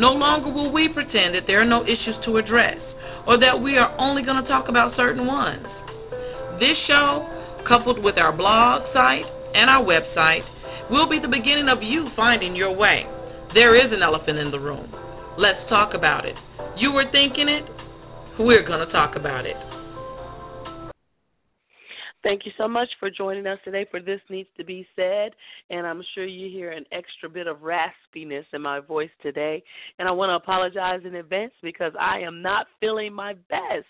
No longer will we pretend that there are no issues to address or that we are only going to talk about certain ones. This show, coupled with our blog site and our website, will be the beginning of you finding your way. There is an elephant in the room. Let's talk about it. You were thinking it, we're going to talk about it. Thank you so much for joining us today for This Needs to Be Said. And I'm sure you hear an extra bit of raspiness in my voice today. And I want to apologize in advance because I am not feeling my best.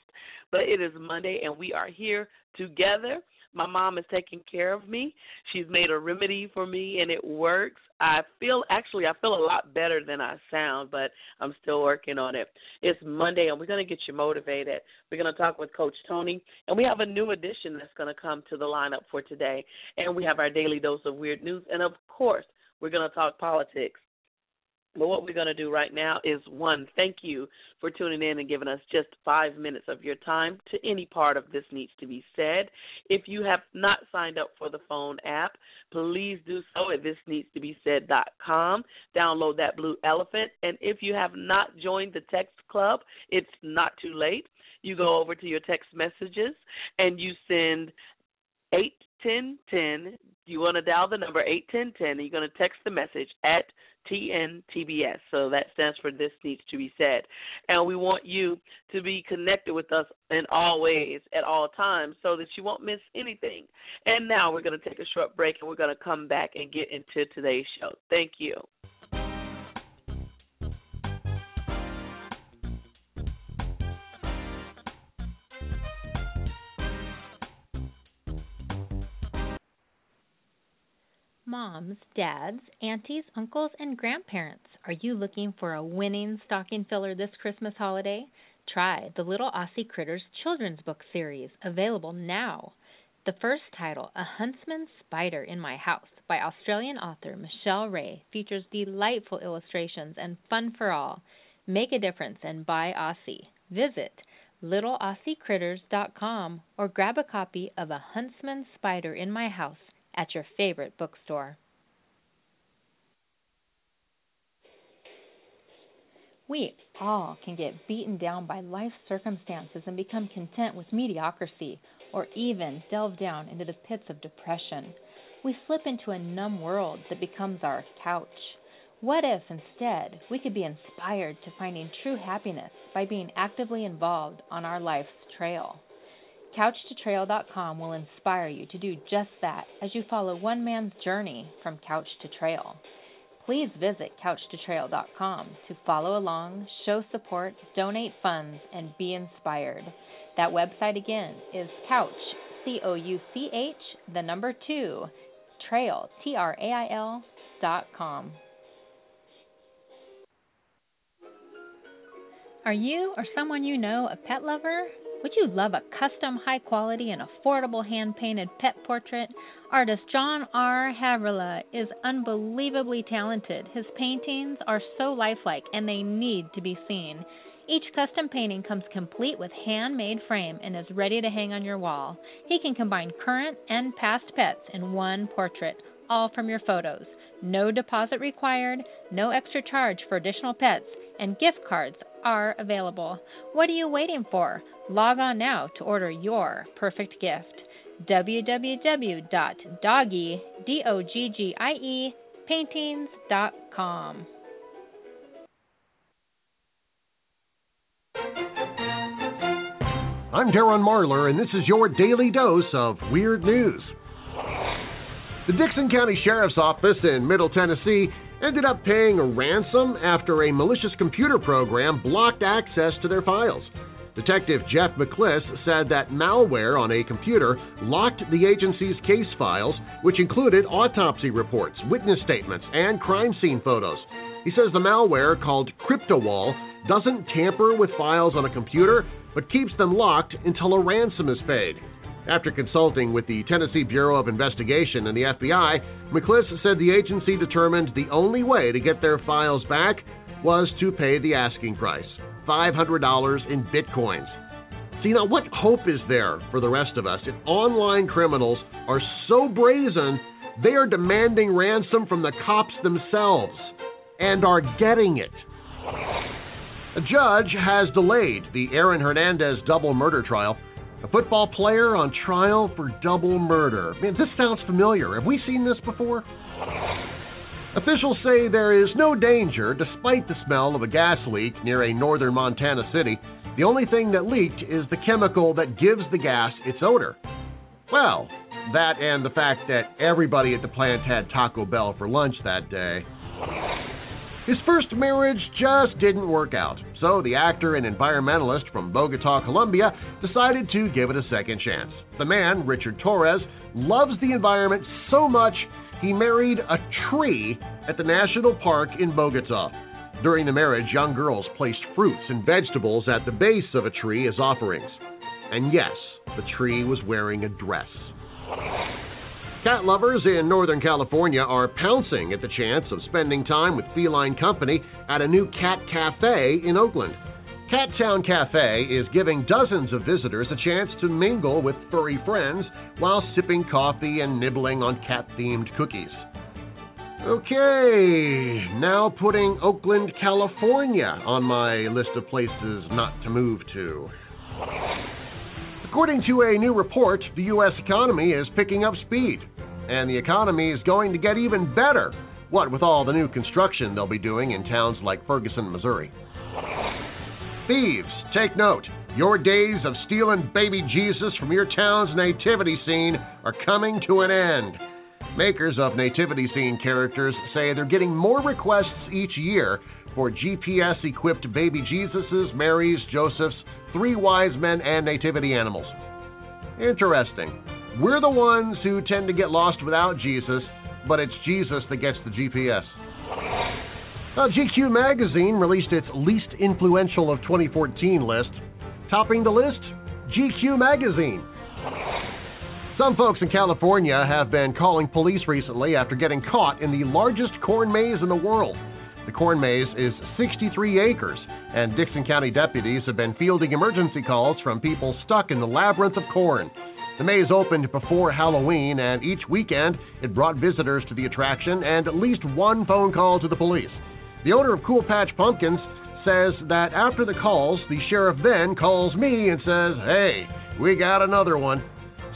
But it is Monday and we are here together my mom is taking care of me. She's made a remedy for me and it works. I feel actually I feel a lot better than I sound, but I'm still working on it. It's Monday and we're going to get you motivated. We're going to talk with Coach Tony and we have a new addition that's going to come to the lineup for today. And we have our daily dose of weird news and of course, we're going to talk politics. But what we're going to do right now is one, thank you for tuning in and giving us just five minutes of your time to any part of this needs to be said. If you have not signed up for the phone app, please do so at thisneedstobesaid.com. Download that blue elephant. And if you have not joined the text club, it's not too late. You go over to your text messages and you send eight ten ten. You want to dial the number eight ten ten, and you're going to text the message at TNTBS. So that stands for This Needs to Be Said. And we want you to be connected with us in all ways, at all times, so that you won't miss anything. And now we're going to take a short break and we're going to come back and get into today's show. Thank you. Moms, dads, aunties, uncles, and grandparents. Are you looking for a winning stocking filler this Christmas holiday? Try the Little Aussie Critters children's book series, available now. The first title, A Huntsman Spider in My House, by Australian author Michelle Ray, features delightful illustrations and fun for all. Make a difference and buy Aussie. Visit littleaussiecritters.com or grab a copy of A Huntsman Spider in My House at your favorite bookstore. We all can get beaten down by life circumstances and become content with mediocrity or even delve down into the pits of depression. We slip into a numb world that becomes our couch. What if instead we could be inspired to finding true happiness by being actively involved on our life's trail? CouchToTrail.com will inspire you to do just that as you follow one man's journey from couch to trail. Please visit CouchToTrail.com to follow along, show support, donate funds, and be inspired. That website again is Couch, C O U C H, the number two, Trail, T R A I L, dot com. Are you or someone you know a pet lover? Would you love a custom, high quality, and affordable hand painted pet portrait? Artist John R. Havrilla is unbelievably talented. His paintings are so lifelike and they need to be seen. Each custom painting comes complete with handmade frame and is ready to hang on your wall. He can combine current and past pets in one portrait, all from your photos. No deposit required, no extra charge for additional pets, and gift cards are available. What are you waiting for? Log on now to order your perfect gift. www.doggie, paintings.com. I'm Darren Marlar, and this is your daily dose of weird news. The Dickson County Sheriff's Office in Middle Tennessee ended up paying a ransom after a malicious computer program blocked access to their files. Detective Jeff McCliss said that malware on a computer locked the agency's case files, which included autopsy reports, witness statements, and crime scene photos. He says the malware, called CryptoWall, doesn't tamper with files on a computer, but keeps them locked until a ransom is paid. After consulting with the Tennessee Bureau of Investigation and the FBI, McCliss said the agency determined the only way to get their files back was to pay the asking price $500 in bitcoins. See, now what hope is there for the rest of us if online criminals are so brazen they are demanding ransom from the cops themselves and are getting it? A judge has delayed the Aaron Hernandez double murder trial. A football player on trial for double murder. Man, this sounds familiar. Have we seen this before? Officials say there is no danger despite the smell of a gas leak near a northern Montana city. The only thing that leaked is the chemical that gives the gas its odor. Well, that and the fact that everybody at the plant had Taco Bell for lunch that day. His first marriage just didn't work out, so the actor and environmentalist from Bogota, Colombia, decided to give it a second chance. The man, Richard Torres, loves the environment so much he married a tree at the national park in Bogota. During the marriage, young girls placed fruits and vegetables at the base of a tree as offerings. And yes, the tree was wearing a dress. Cat lovers in Northern California are pouncing at the chance of spending time with feline company at a new cat cafe in Oakland. Cat Town Cafe is giving dozens of visitors a chance to mingle with furry friends while sipping coffee and nibbling on cat themed cookies. Okay, now putting Oakland, California on my list of places not to move to. According to a new report, the U.S. economy is picking up speed, and the economy is going to get even better. What with all the new construction they'll be doing in towns like Ferguson, Missouri. Thieves, take note. Your days of stealing baby Jesus from your town's nativity scene are coming to an end. Makers of nativity scene characters say they're getting more requests each year for GPS equipped baby Jesuses, Marys, Josephs, three wise men, and nativity animals. Interesting. We're the ones who tend to get lost without Jesus, but it's Jesus that gets the GPS. Now, GQ magazine released its least influential of 2014 list. Topping the list, GQ magazine. Some folks in California have been calling police recently after getting caught in the largest corn maze in the world. The corn maze is 63 acres and Dixon County deputies have been fielding emergency calls from people stuck in the labyrinth of corn. The maze opened before Halloween, and each weekend it brought visitors to the attraction and at least one phone call to the police. The owner of Cool Patch Pumpkins says that after the calls, the sheriff then calls me and says, Hey, we got another one.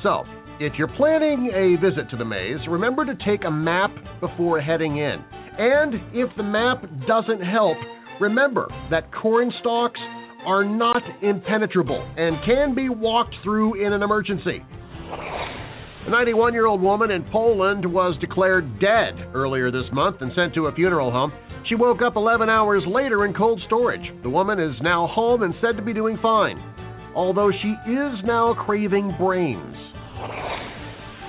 So, if you're planning a visit to the maze, remember to take a map before heading in. And if the map doesn't help, Remember that corn stalks are not impenetrable and can be walked through in an emergency. A 91 year old woman in Poland was declared dead earlier this month and sent to a funeral home. She woke up 11 hours later in cold storage. The woman is now home and said to be doing fine, although she is now craving brains.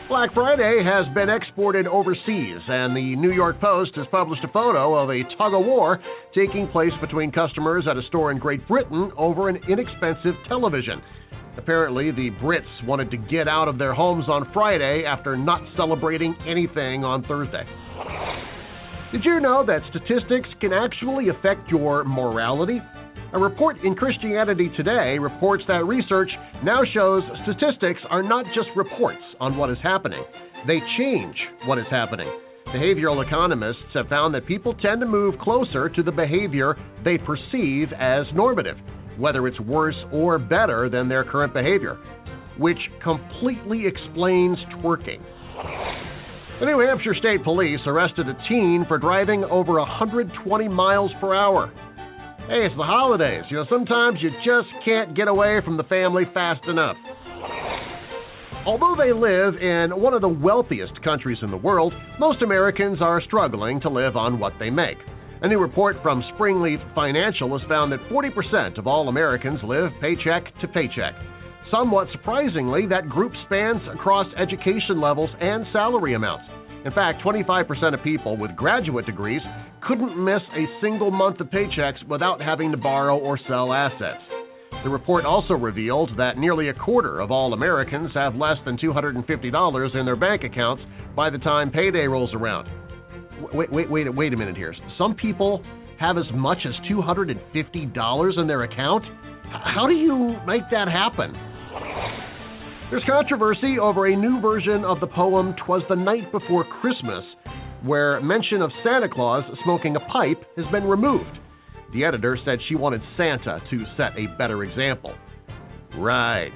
Black Friday has been exported overseas, and the New York Post has published a photo of a tug of war taking place between customers at a store in Great Britain over an inexpensive television. Apparently, the Brits wanted to get out of their homes on Friday after not celebrating anything on Thursday. Did you know that statistics can actually affect your morality? A report in Christianity Today reports that research now shows statistics are not just reports on what is happening, they change what is happening. Behavioral economists have found that people tend to move closer to the behavior they perceive as normative, whether it's worse or better than their current behavior, which completely explains twerking. The New Hampshire State Police arrested a teen for driving over 120 miles per hour. Hey, it's the holidays. You know, sometimes you just can't get away from the family fast enough. Although they live in one of the wealthiest countries in the world, most Americans are struggling to live on what they make. A new report from Springleaf Financial has found that 40% of all Americans live paycheck to paycheck. Somewhat surprisingly, that group spans across education levels and salary amounts. In fact, 25% of people with graduate degrees couldn't miss a single month of paychecks without having to borrow or sell assets. The report also revealed that nearly a quarter of all Americans have less than $250 in their bank accounts by the time payday rolls around. Wait, wait, wait, wait a minute here. Some people have as much as $250 in their account? How do you make that happen? There's controversy over a new version of the poem Twas the Night Before Christmas, where mention of Santa Claus smoking a pipe has been removed. The editor said she wanted Santa to set a better example. Right.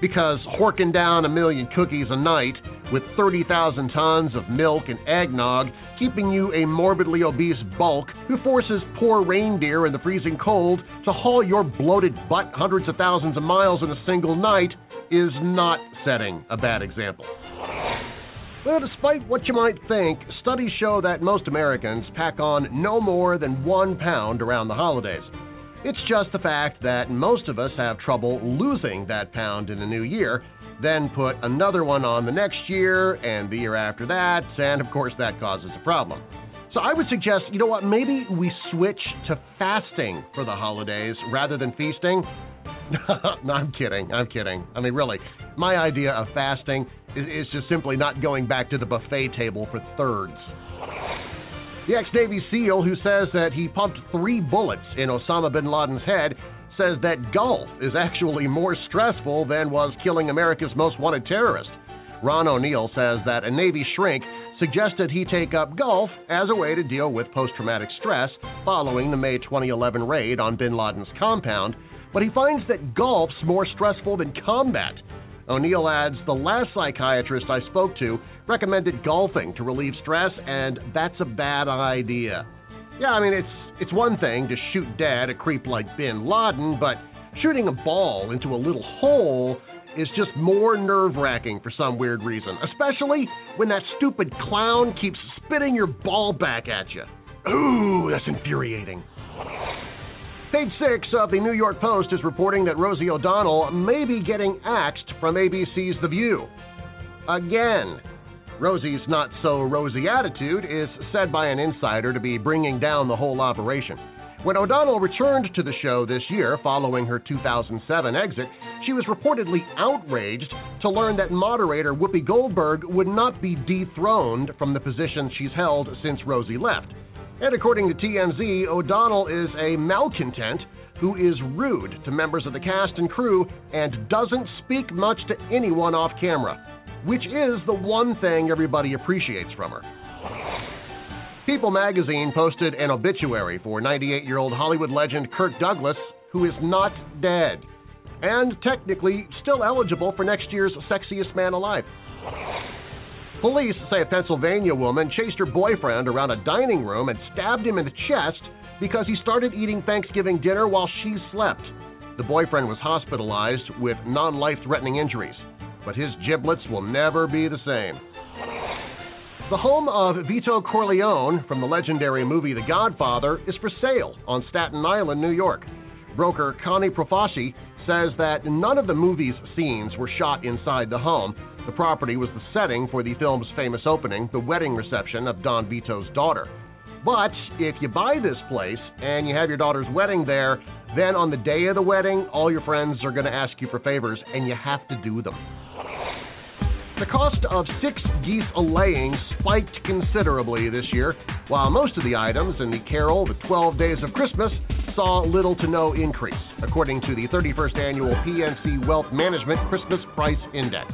Because horking down a million cookies a night with 30,000 tons of milk and eggnog keeping you a morbidly obese bulk who forces poor reindeer in the freezing cold to haul your bloated butt hundreds of thousands of miles in a single night is not setting a bad example. Well, despite what you might think, studies show that most Americans pack on no more than one pound around the holidays. It's just the fact that most of us have trouble losing that pound in the new year, then put another one on the next year and the year after that, and of course that causes a problem. So I would suggest, you know what, maybe we switch to fasting for the holidays rather than feasting. no, I'm kidding. I'm kidding. I mean, really, my idea of fasting is, is just simply not going back to the buffet table for thirds. The ex Navy SEAL who says that he pumped three bullets in Osama bin Laden's head says that golf is actually more stressful than was killing America's most wanted terrorist. Ron O'Neill says that a Navy shrink suggested he take up golf as a way to deal with post traumatic stress following the May 2011 raid on bin Laden's compound but he finds that golf's more stressful than combat. O'Neill adds The last psychiatrist I spoke to recommended golfing to relieve stress, and that's a bad idea. Yeah, I mean, it's, it's one thing to shoot dead a creep like bin Laden, but shooting a ball into a little hole is just more nerve wracking for some weird reason, especially when that stupid clown keeps spitting your ball back at you. Ooh, that's infuriating. Page 6 of the New York Post is reporting that Rosie O'Donnell may be getting axed from ABC's The View. Again. Rosie's not so rosy attitude is said by an insider to be bringing down the whole operation. When O'Donnell returned to the show this year following her 2007 exit, she was reportedly outraged to learn that moderator Whoopi Goldberg would not be dethroned from the position she's held since Rosie left. And according to TMZ, O'Donnell is a malcontent who is rude to members of the cast and crew and doesn't speak much to anyone off camera, which is the one thing everybody appreciates from her. People magazine posted an obituary for 98 year old Hollywood legend Kirk Douglas, who is not dead and technically still eligible for next year's Sexiest Man Alive. Police say a Pennsylvania woman chased her boyfriend around a dining room and stabbed him in the chest because he started eating Thanksgiving dinner while she slept. The boyfriend was hospitalized with non life threatening injuries, but his giblets will never be the same. The home of Vito Corleone from the legendary movie The Godfather is for sale on Staten Island, New York. Broker Connie Profaci says that none of the movie's scenes were shot inside the home, the property was the setting for the film's famous opening, the wedding reception of Don Vito's daughter. But if you buy this place and you have your daughter's wedding there, then on the day of the wedding, all your friends are going to ask you for favors, and you have to do them. The cost of six geese a laying spiked considerably this year, while most of the items in the Carol, the 12 Days of Christmas, saw little to no increase, according to the 31st annual PNC Wealth Management Christmas Price Index.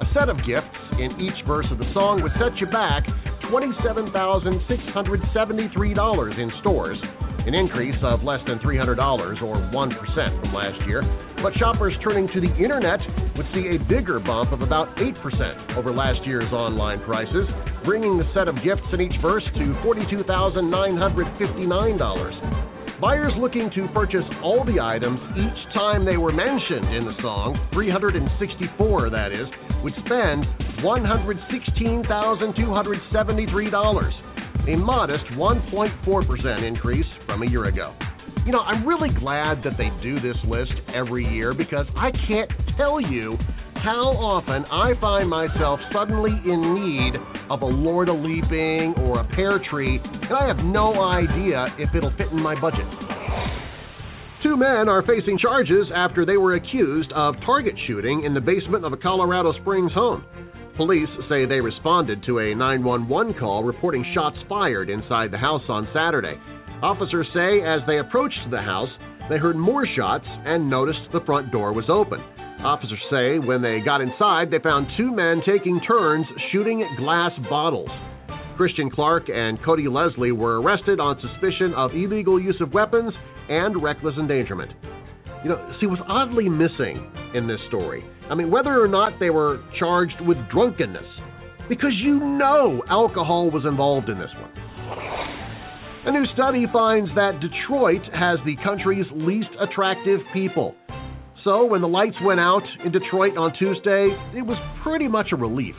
A set of gifts in each verse of the song would set you back $27,673 in stores, an increase of less than $300 or 1% from last year. But shoppers turning to the internet would see a bigger bump of about 8% over last year's online prices, bringing the set of gifts in each verse to $42,959. Buyers looking to purchase all the items each time they were mentioned in the song, 364 that is, would spend $116,273, a modest 1.4% increase from a year ago. You know, I'm really glad that they do this list every year because I can't tell you how often I find myself suddenly in need of a Lord of Leaping or a pear tree, and I have no idea if it'll fit in my budget. Two men are facing charges after they were accused of target shooting in the basement of a Colorado Springs home. Police say they responded to a 911 call reporting shots fired inside the house on Saturday. Officers say as they approached the house, they heard more shots and noticed the front door was open. Officers say when they got inside, they found two men taking turns shooting glass bottles. Christian Clark and Cody Leslie were arrested on suspicion of illegal use of weapons and reckless endangerment. You know, see what's oddly missing in this story. I mean, whether or not they were charged with drunkenness, because you know alcohol was involved in this one. A new study finds that Detroit has the country's least attractive people. So when the lights went out in Detroit on Tuesday, it was pretty much a relief.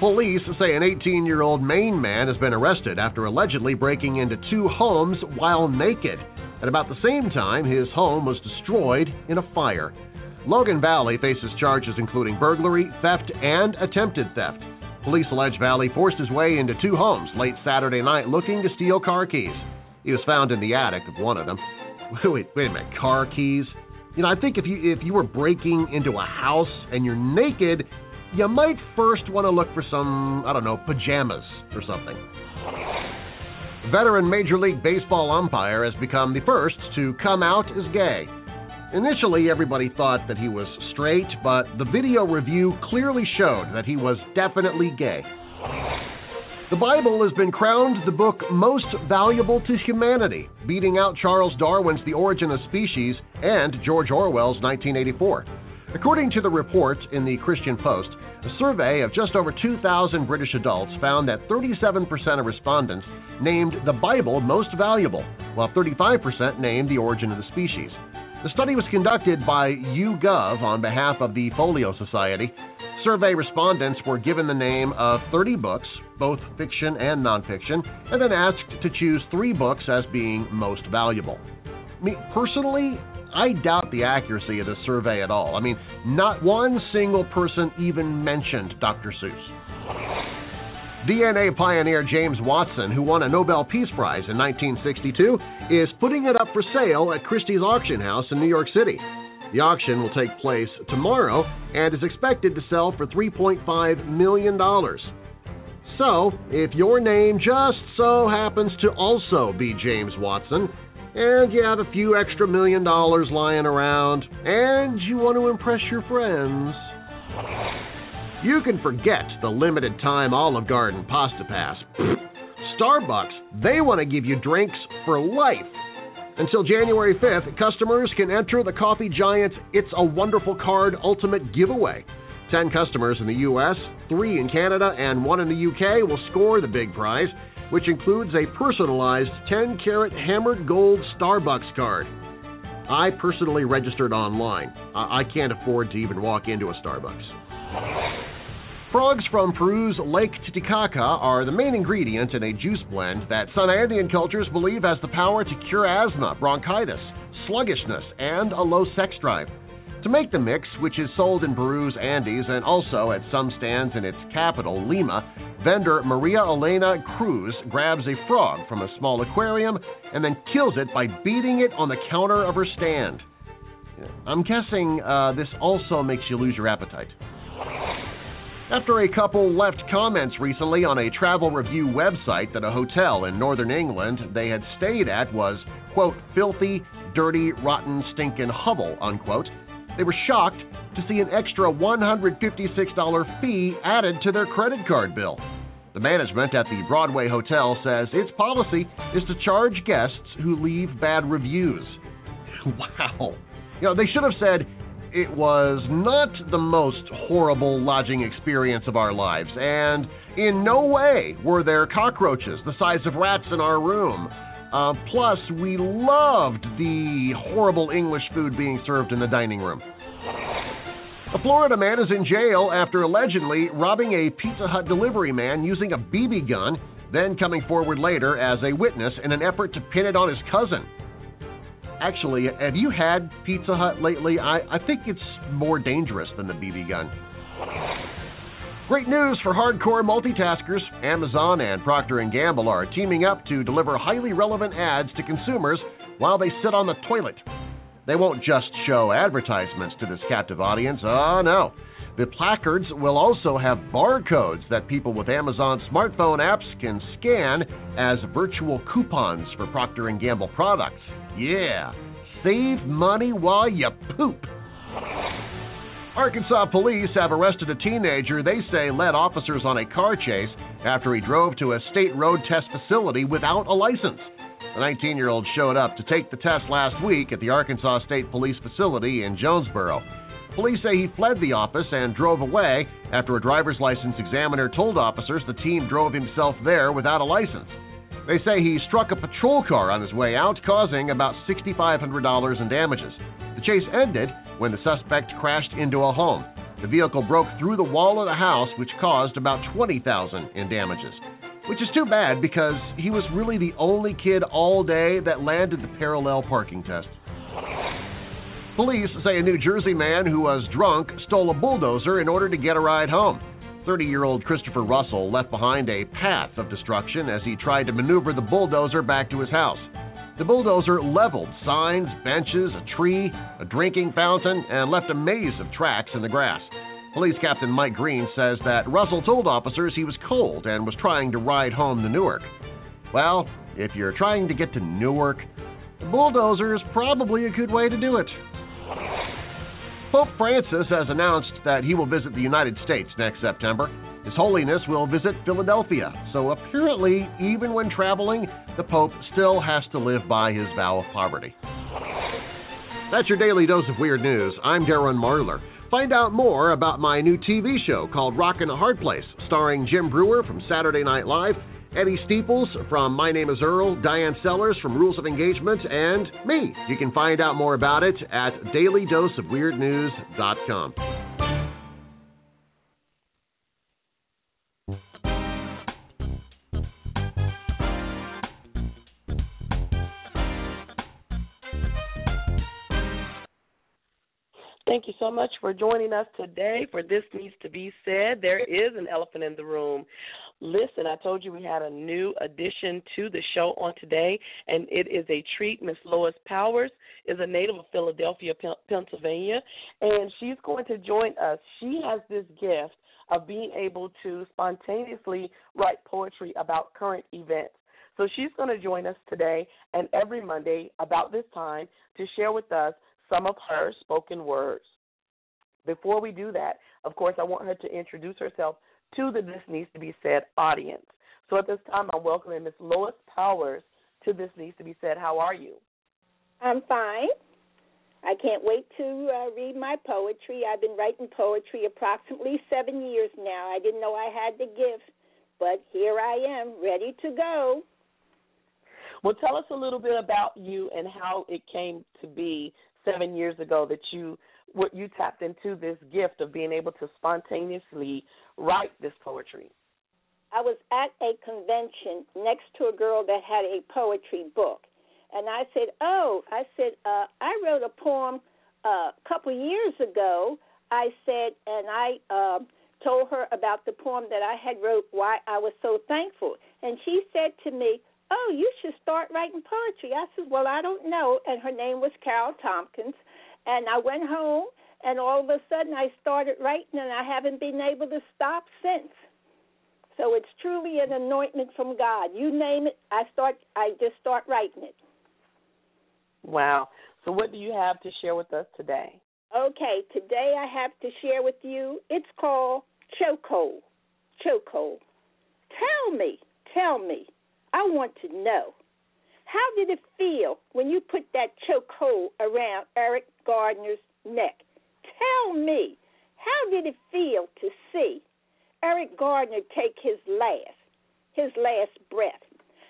Police say an 18 year old Maine man has been arrested after allegedly breaking into two homes while naked. At about the same time, his home was destroyed in a fire. Logan Valley faces charges including burglary, theft, and attempted theft. Police allege Valley forced his way into two homes late Saturday night looking to steal car keys. He was found in the attic of one of them. Wait, wait a minute, car keys? You know, I think if you if you were breaking into a house and you're naked, you might first want to look for some, I don't know, pajamas or something. Veteran Major League Baseball umpire has become the first to come out as gay. Initially, everybody thought that he was straight, but the video review clearly showed that he was definitely gay. The Bible has been crowned the book most valuable to humanity, beating out Charles Darwin's The Origin of Species and George Orwell's 1984. According to the report in the Christian Post, a survey of just over 2,000 British adults found that 37% of respondents named the Bible most valuable, while 35% named The Origin of the Species. The study was conducted by YouGov on behalf of the Folio Society. Survey respondents were given the name of 30 books, both fiction and nonfiction, and then asked to choose three books as being most valuable. Me personally, I doubt the accuracy of this survey at all. I mean, not one single person even mentioned Dr. Seuss. DNA pioneer James Watson, who won a Nobel Peace Prize in 1962, is putting it up for sale at Christie's Auction House in New York City. The auction will take place tomorrow and is expected to sell for $3.5 million. So, if your name just so happens to also be James Watson, and you have a few extra million dollars lying around, and you want to impress your friends, you can forget the limited time Olive Garden Pasta Pass. Starbucks, they want to give you drinks for life. Until January 5th, customers can enter the coffee giant's It's a Wonderful Card Ultimate Giveaway. 10 customers in the U.S., 3 in Canada, and 1 in the U.K. will score the big prize, which includes a personalized 10 karat hammered gold Starbucks card. I personally registered online. I can't afford to even walk into a Starbucks. Frogs from Peru's Lake Titicaca are the main ingredient in a juice blend that some Andean cultures believe has the power to cure asthma, bronchitis, sluggishness, and a low sex drive. To make the mix, which is sold in Peru's Andes and also at some stands in its capital, Lima, vendor Maria Elena Cruz grabs a frog from a small aquarium and then kills it by beating it on the counter of her stand. I'm guessing uh, this also makes you lose your appetite. After a couple left comments recently on a travel review website that a hotel in northern England they had stayed at was, quote, filthy, dirty, rotten, stinking hovel, unquote, they were shocked to see an extra $156 fee added to their credit card bill. The management at the Broadway Hotel says its policy is to charge guests who leave bad reviews. Wow. You know, they should have said it was not the most horrible lodging experience of our lives, and in no way were there cockroaches the size of rats in our room. Uh, plus, we loved the horrible English food being served in the dining room. A Florida man is in jail after allegedly robbing a Pizza Hut delivery man using a BB gun, then coming forward later as a witness in an effort to pin it on his cousin. Actually, have you had Pizza Hut lately? I, I think it's more dangerous than the BB gun. Great news for hardcore multitaskers. Amazon and Procter & Gamble are teaming up to deliver highly relevant ads to consumers while they sit on the toilet. They won't just show advertisements to this captive audience. Oh no. The placards will also have barcodes that people with Amazon smartphone apps can scan as virtual coupons for Procter & Gamble products. Yeah. Save money while you poop. Arkansas police have arrested a teenager they say led officers on a car chase after he drove to a state road test facility without a license. The 19 year old showed up to take the test last week at the Arkansas State Police facility in Jonesboro. Police say he fled the office and drove away after a driver's license examiner told officers the teen drove himself there without a license. They say he struck a patrol car on his way out, causing about $6,500 in damages. The chase ended when the suspect crashed into a home. The vehicle broke through the wall of the house, which caused about 20,000 in damages. Which is too bad because he was really the only kid all day that landed the parallel parking test. Police say a New Jersey man who was drunk stole a bulldozer in order to get a ride home. 30 year old Christopher Russell left behind a path of destruction as he tried to maneuver the bulldozer back to his house. The bulldozer leveled signs, benches, a tree, a drinking fountain, and left a maze of tracks in the grass. Police Captain Mike Green says that Russell told officers he was cold and was trying to ride home to Newark. Well, if you're trying to get to Newark, the bulldozer is probably a good way to do it. Pope Francis has announced that he will visit the United States next September. His Holiness will visit Philadelphia, so apparently, even when traveling, the Pope still has to live by his vow of poverty. That's your daily dose of weird news. I'm Darren Marlar. Find out more about my new TV show called Rockin' a Hard Place, starring Jim Breuer from Saturday Night Live, Eddie Steeples from My Name is Earl, Diane Sellers from Rules of Engagement, and me. You can find out more about it at dailydoseofweirdnews.com. Thank you so much for joining us today for This Needs to Be Said. There is an elephant in the room. Listen, I told you we had a new addition to the show on today, and it is a treat. Miss Lois Powers is a native of Philadelphia, Pennsylvania, and she's going to join us. She has this gift of being able to spontaneously write poetry about current events. So she's going to join us today and every Monday about this time to share with us some of her spoken words. Before we do that, of course, I want her to introduce herself to the This Needs to Be Said audience. So at this time, I'm welcoming Ms. Lois Powers to This Needs to Be Said. How are you? I'm fine. I can't wait to uh, read my poetry. I've been writing poetry approximately seven years now. I didn't know I had the gift, but here I am, ready to go. Well, tell us a little bit about you and how it came to be seven years ago that you what you tapped into this gift of being able to spontaneously write this poetry? I was at a convention next to a girl that had a poetry book, and I said, "Oh," I said, uh, "I wrote a poem uh, a couple years ago." I said, and I uh, told her about the poem that I had wrote, why I was so thankful, and she said to me, oh, you should start writing poetry. I said, well, I don't know. And her name was Carol Tompkins. And I went home, and all of a sudden I started writing, and I haven't been able to stop since. So it's truly an anointment from God. You name it, I start. I just start writing it. Wow. So what do you have to share with us today? Okay, today I have to share with you. It's called chokehold. Chokehold. Tell me, tell me, I want to know how did it feel when you put that chokehold around Eric Gardner's neck? Tell me, how did it feel to see Eric Gardner take his last, his last breath?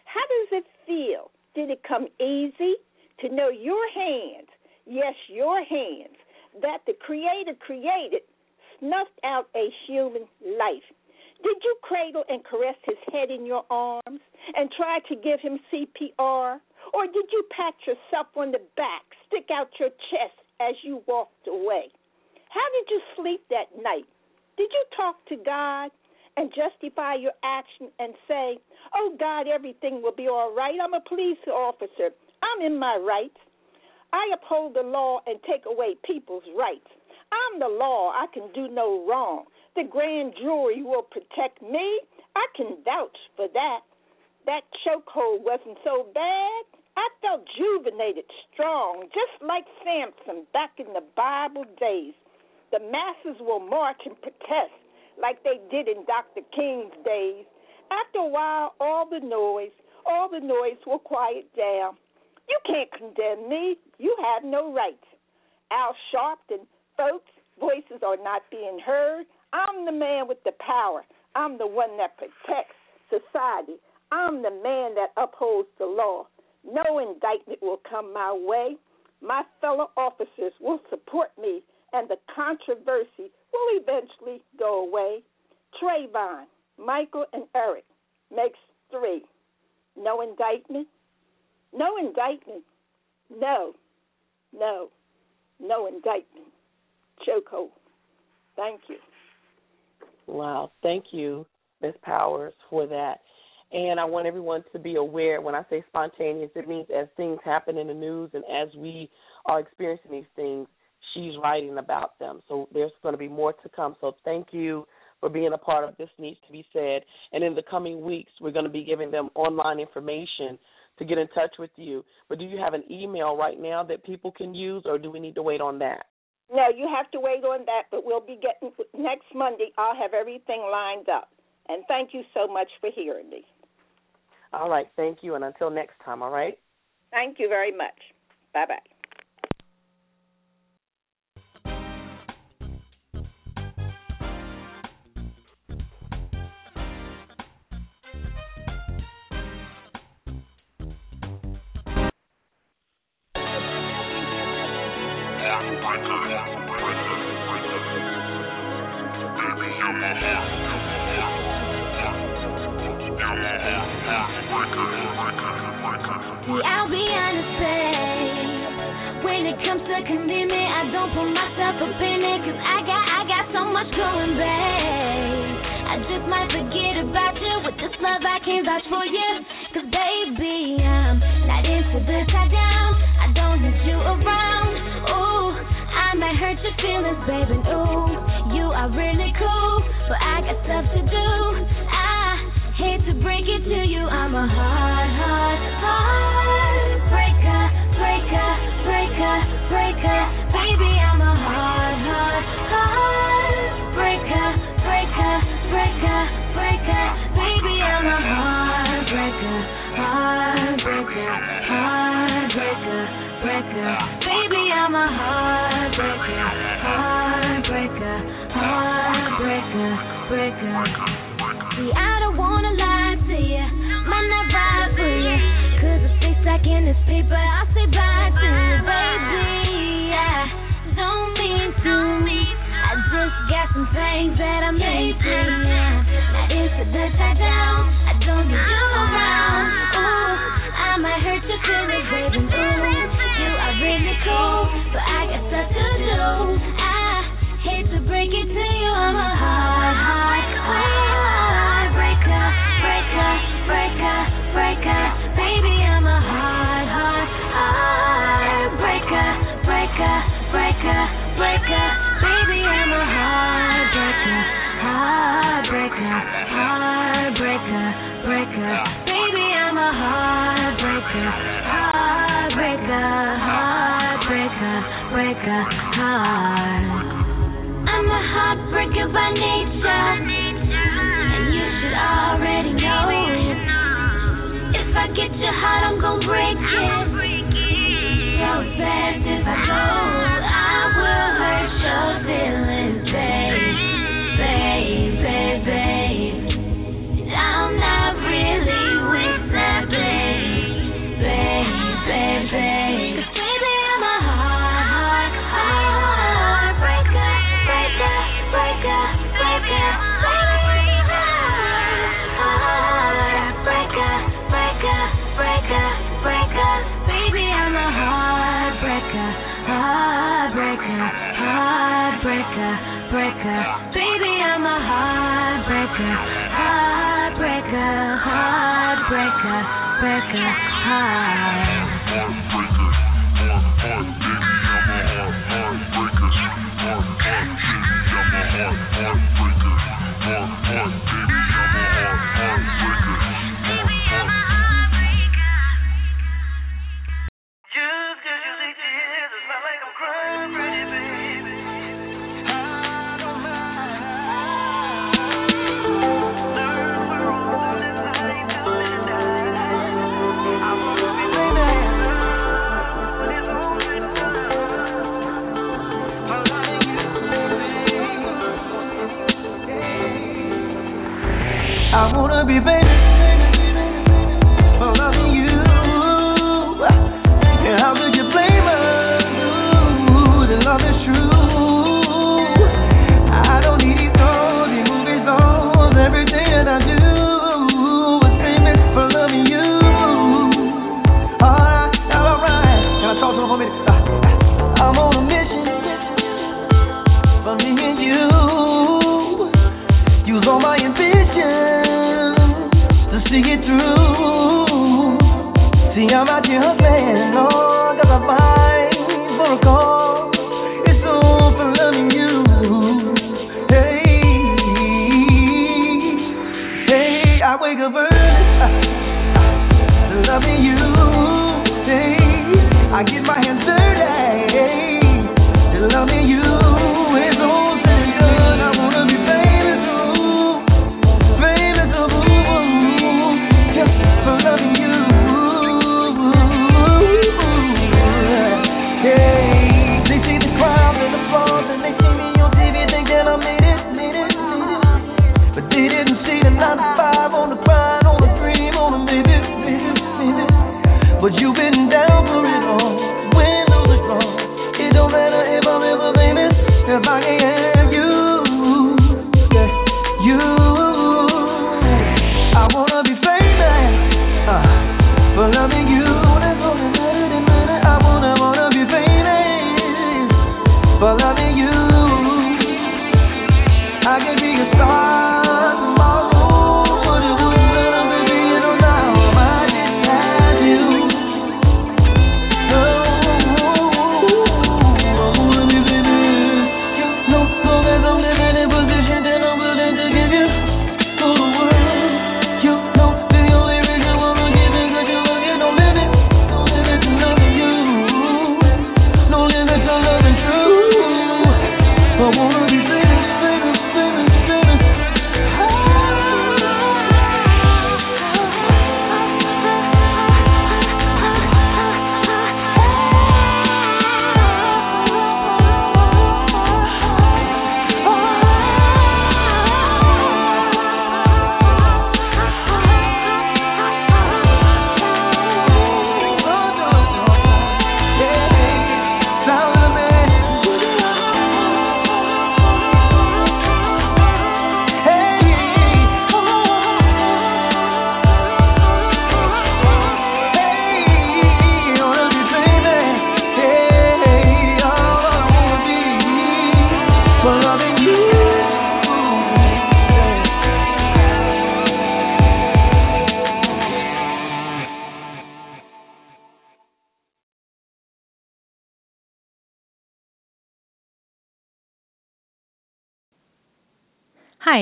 How does it feel did it come easy to know your hands, yes, your hands, that the Creator created, snuffed out a human life? Did you cradle and caress his head in your arms and try to give him CPR? Or did you pat yourself on the back, stick out your chest as you walked away? How did you sleep that night? Did you talk to God and justify your action and say, Oh God, everything will be all right. I'm a police officer. I'm in my rights. I uphold the law and take away people's rights. I'm the law. I can do no wrong. The grand jury will protect me. I can vouch for that. That chokehold wasn't so bad. I felt juvenated, strong, just like Samson back in the Bible days. The masses will march and protest like they did in Dr. King's days. After a while, all the noise, all the noise will quiet down. You can't condemn me. You have no rights. Al Sharpton, folks, voices are not being heard. I'm the man with the power. I'm the one that protects society. I'm the man that upholds the law. No indictment will come my way. My fellow officers will support me and the controversy will eventually go away. Trayvon, Michael, and Eric makes three. No indictment? No indictment. No, no, no indictment. Chokehold. Thank you. Wow. Thank you, Ms. Powers, for that. And I want everyone to be aware when I say spontaneous, it means as things happen in the news and as we are experiencing these things, she's writing about them. So there's going to be more to come. So thank you for being a part of This Needs to Be Said. And in the coming weeks, we're going to be giving them online information to get in touch with you. But do you have an email right now that people can use, or do we need to wait on that? No, you have to wait on that, but we'll be getting next Monday. I'll have everything lined up. And thank you so much for hearing me. All right, thank you, and until next time, all right? Thank you very much. Bye bye.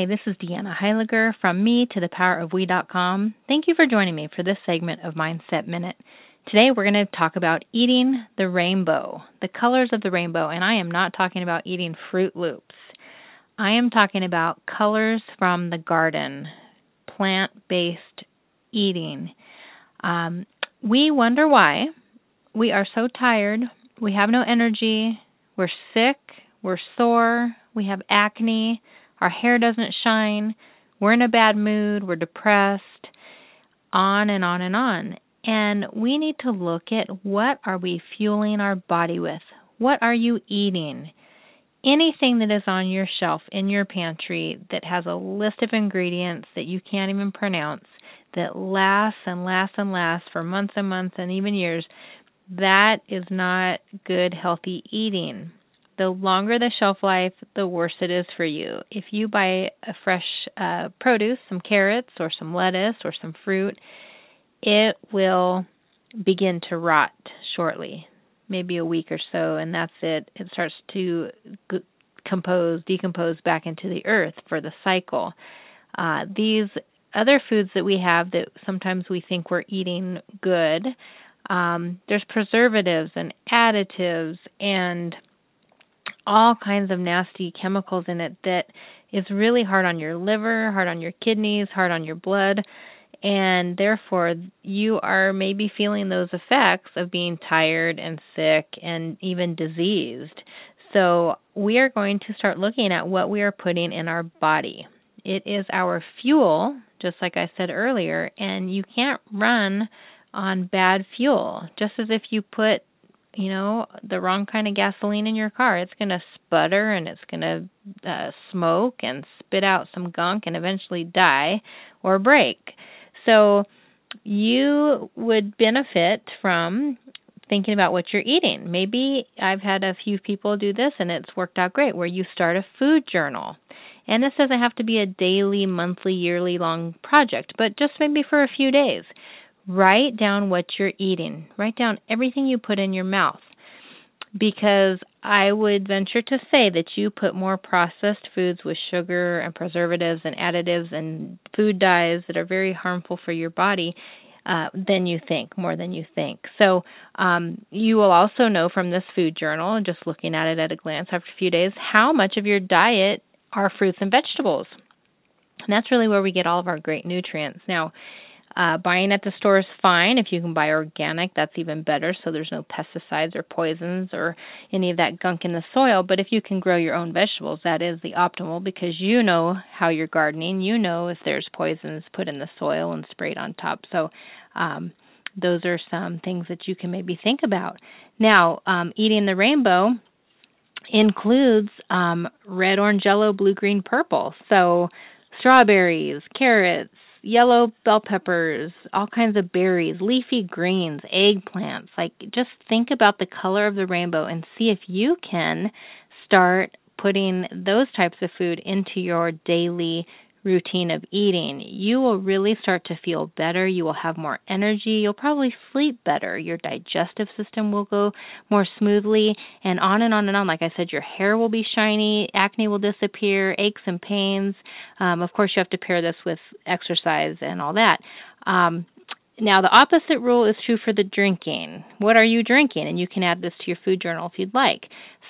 Hi, this is Deanna Heiliger from me to the power of we.com. Thank you for joining me for this segment of Mindset Minute. Today we're going to talk about eating the rainbow, the colors of the rainbow, and I am not talking about eating Froot Loops. I am talking about colors from the garden, plant based eating. Um, we wonder why. We are so tired. We have no energy. We're sick. We're sore. We have acne. Our hair doesn't shine. We're in a bad mood. We're depressed. On and on and on. And we need to look at what are we fueling our body with? What are you eating? Anything that is on your shelf in your pantry that has a list of ingredients that you can't even pronounce that lasts and lasts and lasts for months and months and even years, that is not good, healthy eating. The longer the shelf life, the worse it is for you. If you buy a fresh uh, produce, some carrots or some lettuce or some fruit, it will begin to rot shortly, maybe a week or so, and that's it. It starts to g- compose, decompose back into the earth for the cycle. Uh, these other foods that we have that sometimes we think we're eating good, um, there's preservatives and additives and all kinds of nasty chemicals in it that is really hard on your liver, hard on your kidneys, hard on your blood, and therefore you are maybe feeling those effects of being tired and sick and even diseased. So, we are going to start looking at what we are putting in our body. It is our fuel, just like I said earlier, and you can't run on bad fuel. Just as if you put, you know, the wrong kind of gasoline in your car, it's going to sputter and it's going to uh, smoke and spit out some gunk and eventually die or break. So, you would benefit from thinking about what you're eating. Maybe I've had a few people do this and it's worked out great where you start a food journal. And this doesn't have to be a daily, monthly, yearly long project, but just maybe for a few days. Write down what you're eating. Write down everything you put in your mouth. Because I would venture to say that you put more processed foods with sugar and preservatives and additives and food dyes that are very harmful for your body uh, than you think, more than you think. So um, you will also know from this food journal, just looking at it at a glance after a few days, how much of your diet are fruits and vegetables. And that's really where we get all of our great nutrients. Now, uh, buying at the store is fine. If you can buy organic, that's even better. So there's no pesticides or poisons or any of that gunk in the soil. But if you can grow your own vegetables, that is the optimal because you know how you're gardening. You know if there's poisons put in the soil and sprayed on top. So um, those are some things that you can maybe think about. Now, um, eating the rainbow includes um, red, orange, yellow, blue, green, purple. So strawberries, carrots, yellow bell peppers, all kinds of berries, leafy greens, eggplants. Like just think about the color of the rainbow and see if you can start putting those types of food into your daily routine of eating, you will really start to feel better. You will have more energy. You'll probably sleep better. Your digestive system will go more smoothly, and on and on and on. Like I said, your hair will be shiny, acne will disappear, aches and pains. Um, of course, you have to pair this with exercise and all that. Um, now, the opposite rule is true for the drinking. What are you drinking? And you can add this to your food journal if you'd like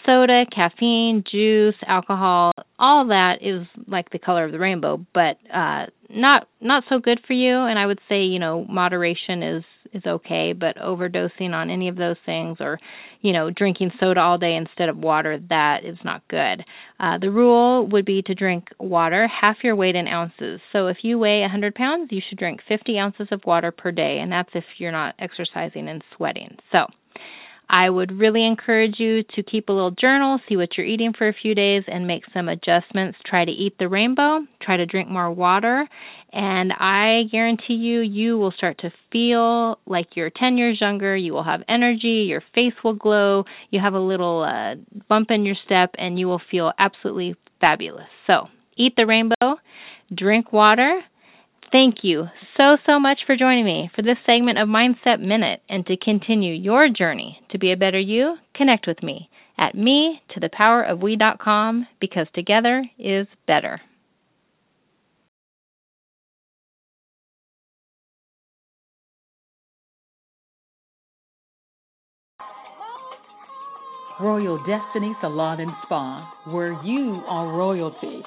soda, caffeine, juice, alcohol, all that is like the color of the rainbow, but uh not not so good for you and I would say, you know, moderation is is okay, but overdosing on any of those things or, you know, drinking soda all day instead of water, that is not good. Uh the rule would be to drink water half your weight in ounces. So if you weigh 100 pounds, you should drink 50 ounces of water per day, and that's if you're not exercising and sweating. So, I would really encourage you to keep a little journal, see what you're eating for a few days, and make some adjustments. Try to eat the rainbow, try to drink more water, and I guarantee you, you will start to feel like you're 10 years younger. You will have energy, your face will glow, you have a little uh, bump in your step, and you will feel absolutely fabulous. So, eat the rainbow, drink water, Thank you so, so much for joining me for this segment of Mindset Minute and to continue your journey to be a better you, connect with me at me to the power of we.com because together is better. Royal Destiny Salon and Spa, where you are royalty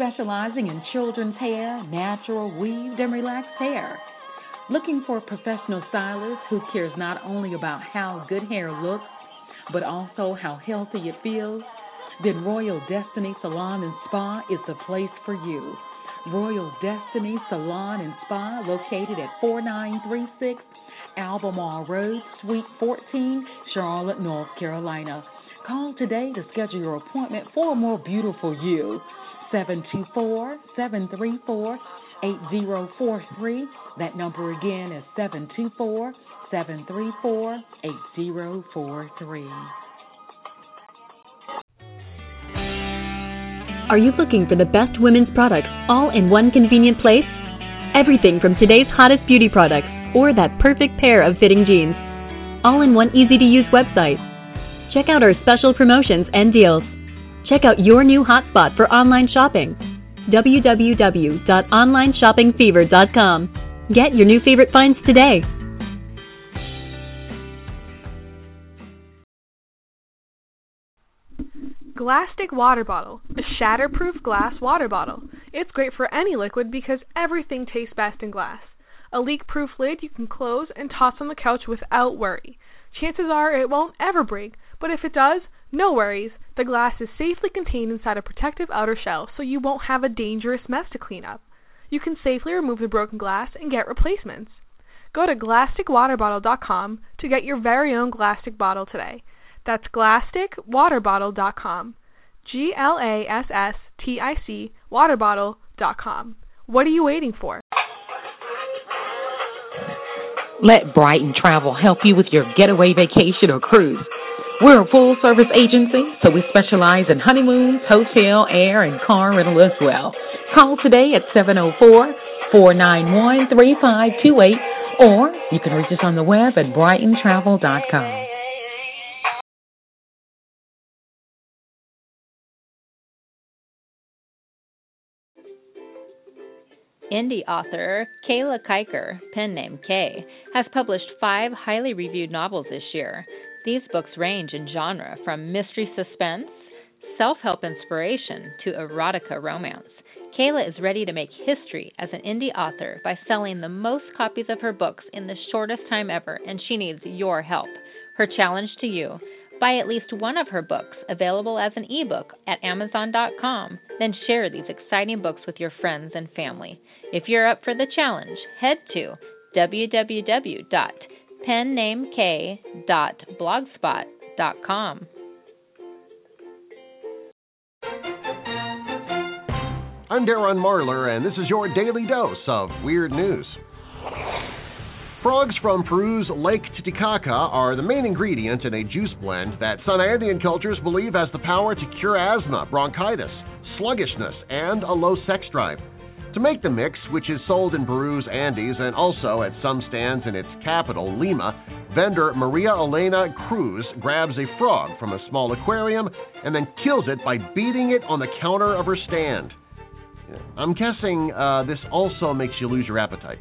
specializing in children's hair, natural, weaved, and relaxed hair. Looking for a professional stylist who cares not only about how good hair looks, but also how healthy it feels? Then Royal Destiny Salon and Spa is the place for you. Royal Destiny Salon and Spa, located at 4936 Albemarle Road, Suite 14, Charlotte, North Carolina. Call today to schedule your appointment for a more beautiful you. 724 734 8043. That number again is 724 734 8043. Are you looking for the best women's products all in one convenient place? Everything from today's hottest beauty products or that perfect pair of fitting jeans. All in one easy to use website. Check out our special promotions and deals. Check out your new hotspot for online shopping www.onlineshoppingfever.com. Get your new favorite finds today. Glasstic water bottle, a shatterproof glass water bottle. It's great for any liquid because everything tastes best in glass. A leak-proof lid you can close and toss on the couch without worry. Chances are it won't ever break, but if it does, no worries. The glass is safely contained inside a protective outer shell so you won't have a dangerous mess to clean up. You can safely remove the broken glass and get replacements. Go to GlassticWaterBottle.com to get your very own Glasstic bottle today. That's GlassticWaterBottle.com. G L A S S T I C waterbottle.com. What are you waiting for? Let Brighton Travel help you with your getaway vacation or cruise. We're a full service agency, so we specialize in honeymoons, hotel, air, and car rental as well. Call today at 704 491 3528 or you can reach us on the web at brightontravel.com. Indie author Kayla Kiker, pen name Kay, has published five highly reviewed novels this year. These books range in genre from mystery suspense, self help inspiration, to erotica romance. Kayla is ready to make history as an indie author by selling the most copies of her books in the shortest time ever, and she needs your help. Her challenge to you Buy at least one of her books, available as an ebook at Amazon.com. Then share these exciting books with your friends and family. If you're up for the challenge, head to www.pennamek.blogspot.com. I'm Darren Marlar, and this is your daily dose of weird news. Frogs from Peru's Lake Titicaca are the main ingredient in a juice blend that some Andean cultures believe has the power to cure asthma, bronchitis, sluggishness, and a low sex drive. To make the mix, which is sold in Peru's Andes and also at some stands in its capital, Lima, vendor Maria Elena Cruz grabs a frog from a small aquarium and then kills it by beating it on the counter of her stand. I'm guessing uh, this also makes you lose your appetite.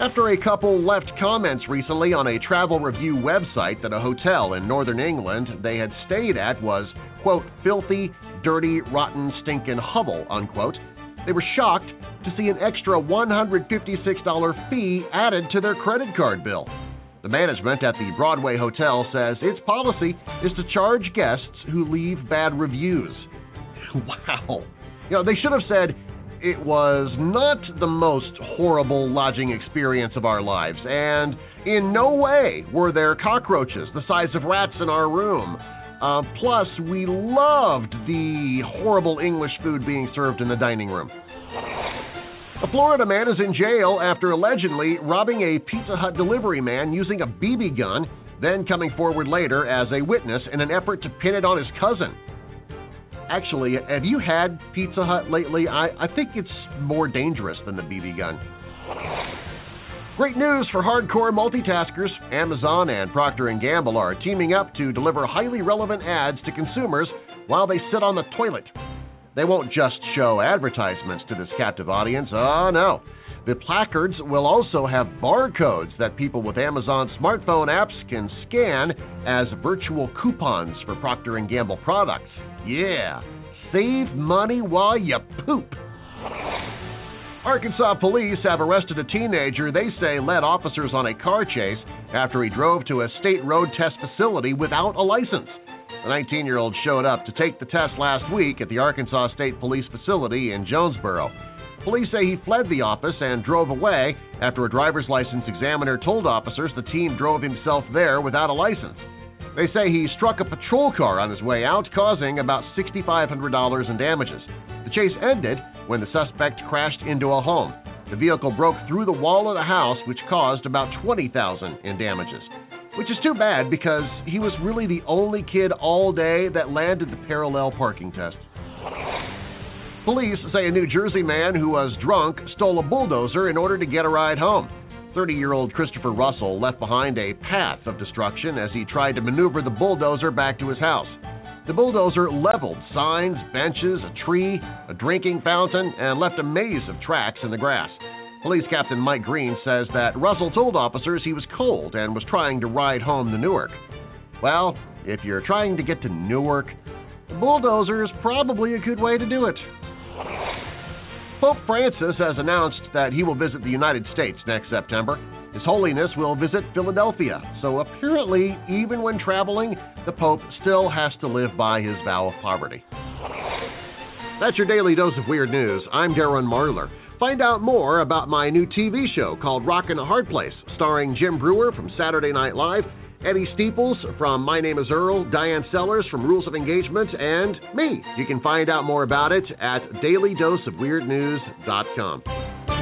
After a couple left comments recently on a travel review website that a hotel in northern England they had stayed at was, quote, filthy, dirty, rotten, stinking hovel, unquote, they were shocked to see an extra $156 fee added to their credit card bill. The management at the Broadway Hotel says its policy is to charge guests who leave bad reviews. wow. You know, they should have said, it was not the most horrible lodging experience of our lives, and in no way were there cockroaches the size of rats in our room. Uh, plus, we loved the horrible English food being served in the dining room. A Florida man is in jail after allegedly robbing a Pizza Hut delivery man using a BB gun, then coming forward later as a witness in an effort to pin it on his cousin. Actually, have you had Pizza Hut lately? I, I think it's more dangerous than the BB gun. Great news for hardcore multitaskers. Amazon and Procter & Gamble are teaming up to deliver highly relevant ads to consumers while they sit on the toilet. They won't just show advertisements to this captive audience. Oh no. The placards will also have barcodes that people with Amazon smartphone apps can scan as virtual coupons for Procter & Gamble products. Yeah, save money while you poop. Arkansas police have arrested a teenager they say led officers on a car chase after he drove to a state road test facility without a license. The 19 year old showed up to take the test last week at the Arkansas State Police facility in Jonesboro. Police say he fled the office and drove away after a driver's license examiner told officers the teen drove himself there without a license. They say he struck a patrol car on his way out, causing about $6,500 in damages. The chase ended when the suspect crashed into a home. The vehicle broke through the wall of the house, which caused about 20,000 in damages. Which is too bad because he was really the only kid all day that landed the parallel parking test. Police say a New Jersey man who was drunk stole a bulldozer in order to get a ride home. 30 year old Christopher Russell left behind a path of destruction as he tried to maneuver the bulldozer back to his house. The bulldozer leveled signs, benches, a tree, a drinking fountain, and left a maze of tracks in the grass. Police Captain Mike Green says that Russell told officers he was cold and was trying to ride home to Newark. Well, if you're trying to get to Newark, the bulldozer is probably a good way to do it. Pope Francis has announced that he will visit the United States next September. His Holiness will visit Philadelphia, so apparently, even when traveling, the Pope still has to live by his vow of poverty. That's your daily dose of weird news. I'm Darren Marlar. Find out more about my new TV show called Rockin' a Hard Place, starring Jim Breuer from Saturday Night Live Eddie Steeples from My Name is Earl, Diane Sellers from Rules of Engagement, and me. You can find out more about it at dailydoseofweirdnews.com.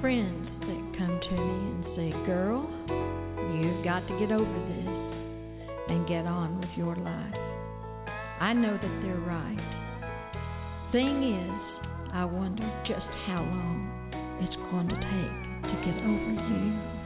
friends that come to me and say, Girl, you've got to get over this and get on with your life. I know that they're right. Thing is, I wonder just how long it's going to take to get over you.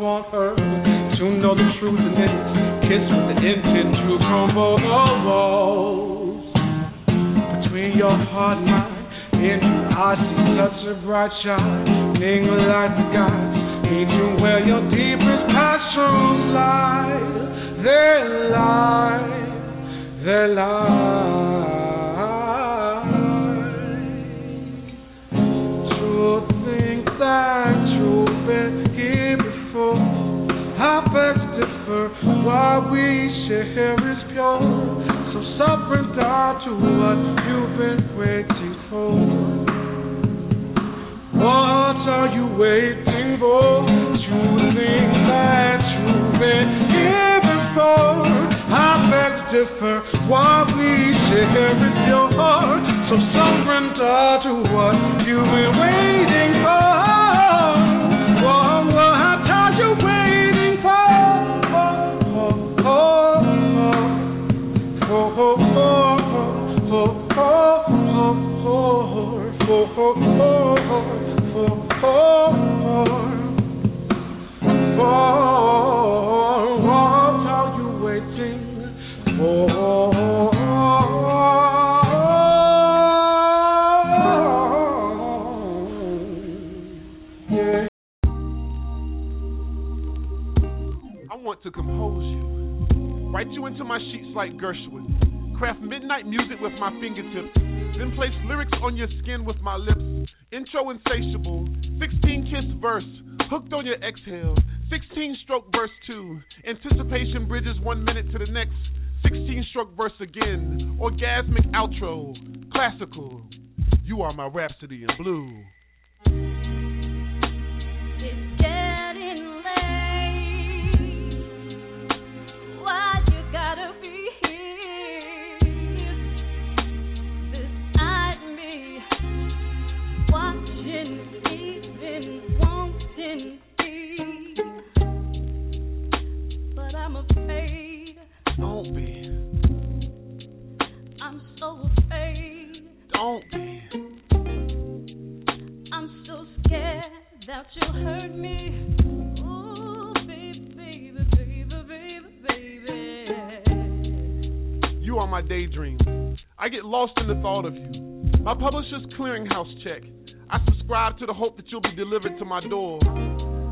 want her to know the truth and then kiss with the intent to crumble the walls between your heart and mine. In your eyes, see such a bright shining light, the God answer to what you've been waiting your skin with my lips. Intro insatiable. 16 kiss verse. Hooked on your exhale. 16 stroke verse 2. Anticipation bridges one minute to the next. 16 stroke verse again. Orgasmic outro. Classical. You are my rhapsody in blue. Don't. I'm so scared that you'll hurt me. Ooh, baby, baby, baby, baby, baby. You are my daydream. I get lost in the thought of you. My publisher's clearinghouse check. I subscribe to the hope that you'll be delivered to my door.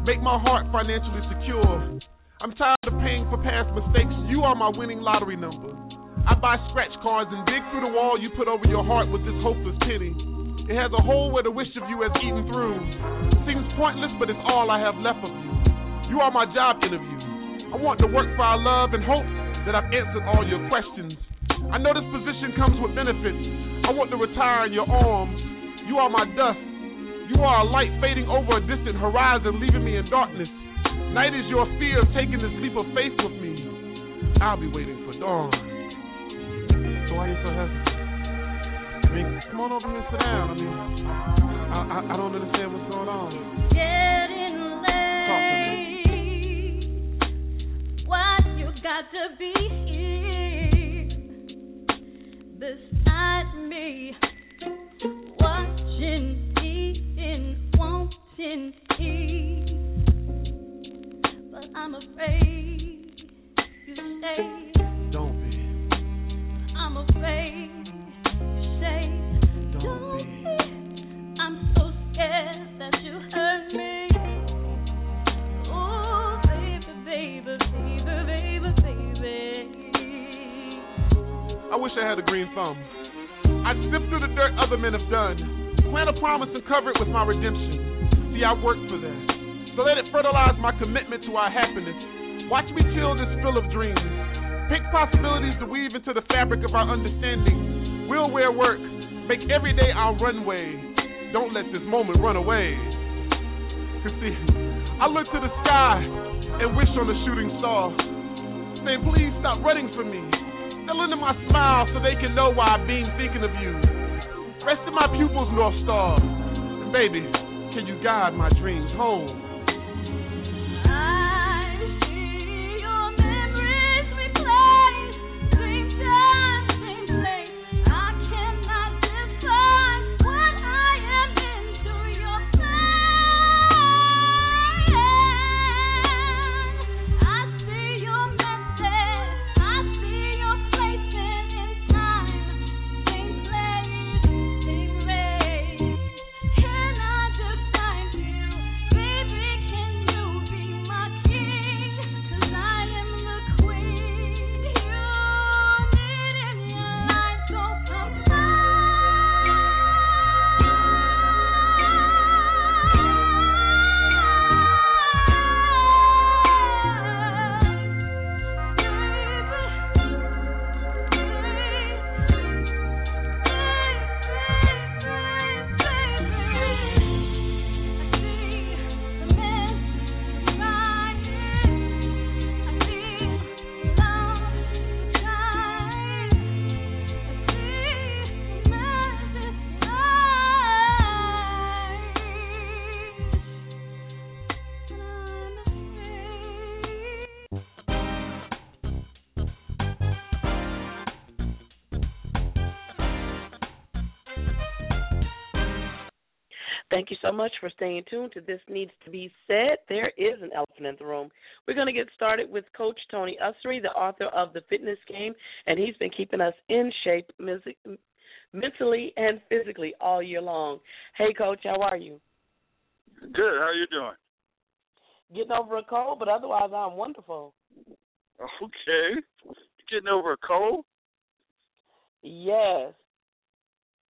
Make my heart financially secure. I'm tired of paying for past mistakes. You are my winning lottery number. I buy scratch cards and dig through the wall you put over your heart with this hopeless pity. It has a hole where the wish of you has eaten through. Seems pointless, but it's all I have left of you. You are my job interview. I want to work for our love and hope that I've answered all your questions. I know this position comes with benefits. I want to retire in your arms. You are my dust. You are a light fading over a distant horizon, leaving me in darkness. Night is your fear of taking this leap of faith with me. I'll be waiting for dawn. So why are you so hesitant? I mean, come on over here and sit down. I mean, I, I, I don't understand what's going on. Getting Talk to me. late. Why you got to be here beside me, watching, eating, wanting, eat. But I'm afraid you stay. Cover it with my redemption. See, I worked for that. So let it fertilize my commitment to our happiness. Watch me till this spill of dreams. Pick possibilities to weave into the fabric of our understanding. We'll wear work. Make every day our runway. Don't let this moment run away. You see, I look to the sky and wish on a shooting star. Saying, please stop running from me. Still into my smile so they can know why I've been thinking of you. Rest in my pupils, North Star. And baby, can you guide my dreams home? Much for staying tuned to This Needs to Be Said. There is an elephant in the room. We're going to get started with Coach Tony Ussery, the author of The Fitness Game, and he's been keeping us in shape mentally and physically all year long. Hey, Coach, how are you? Good. How are you doing? Getting over a cold, but otherwise I'm wonderful. Okay. Getting over a cold? Yes.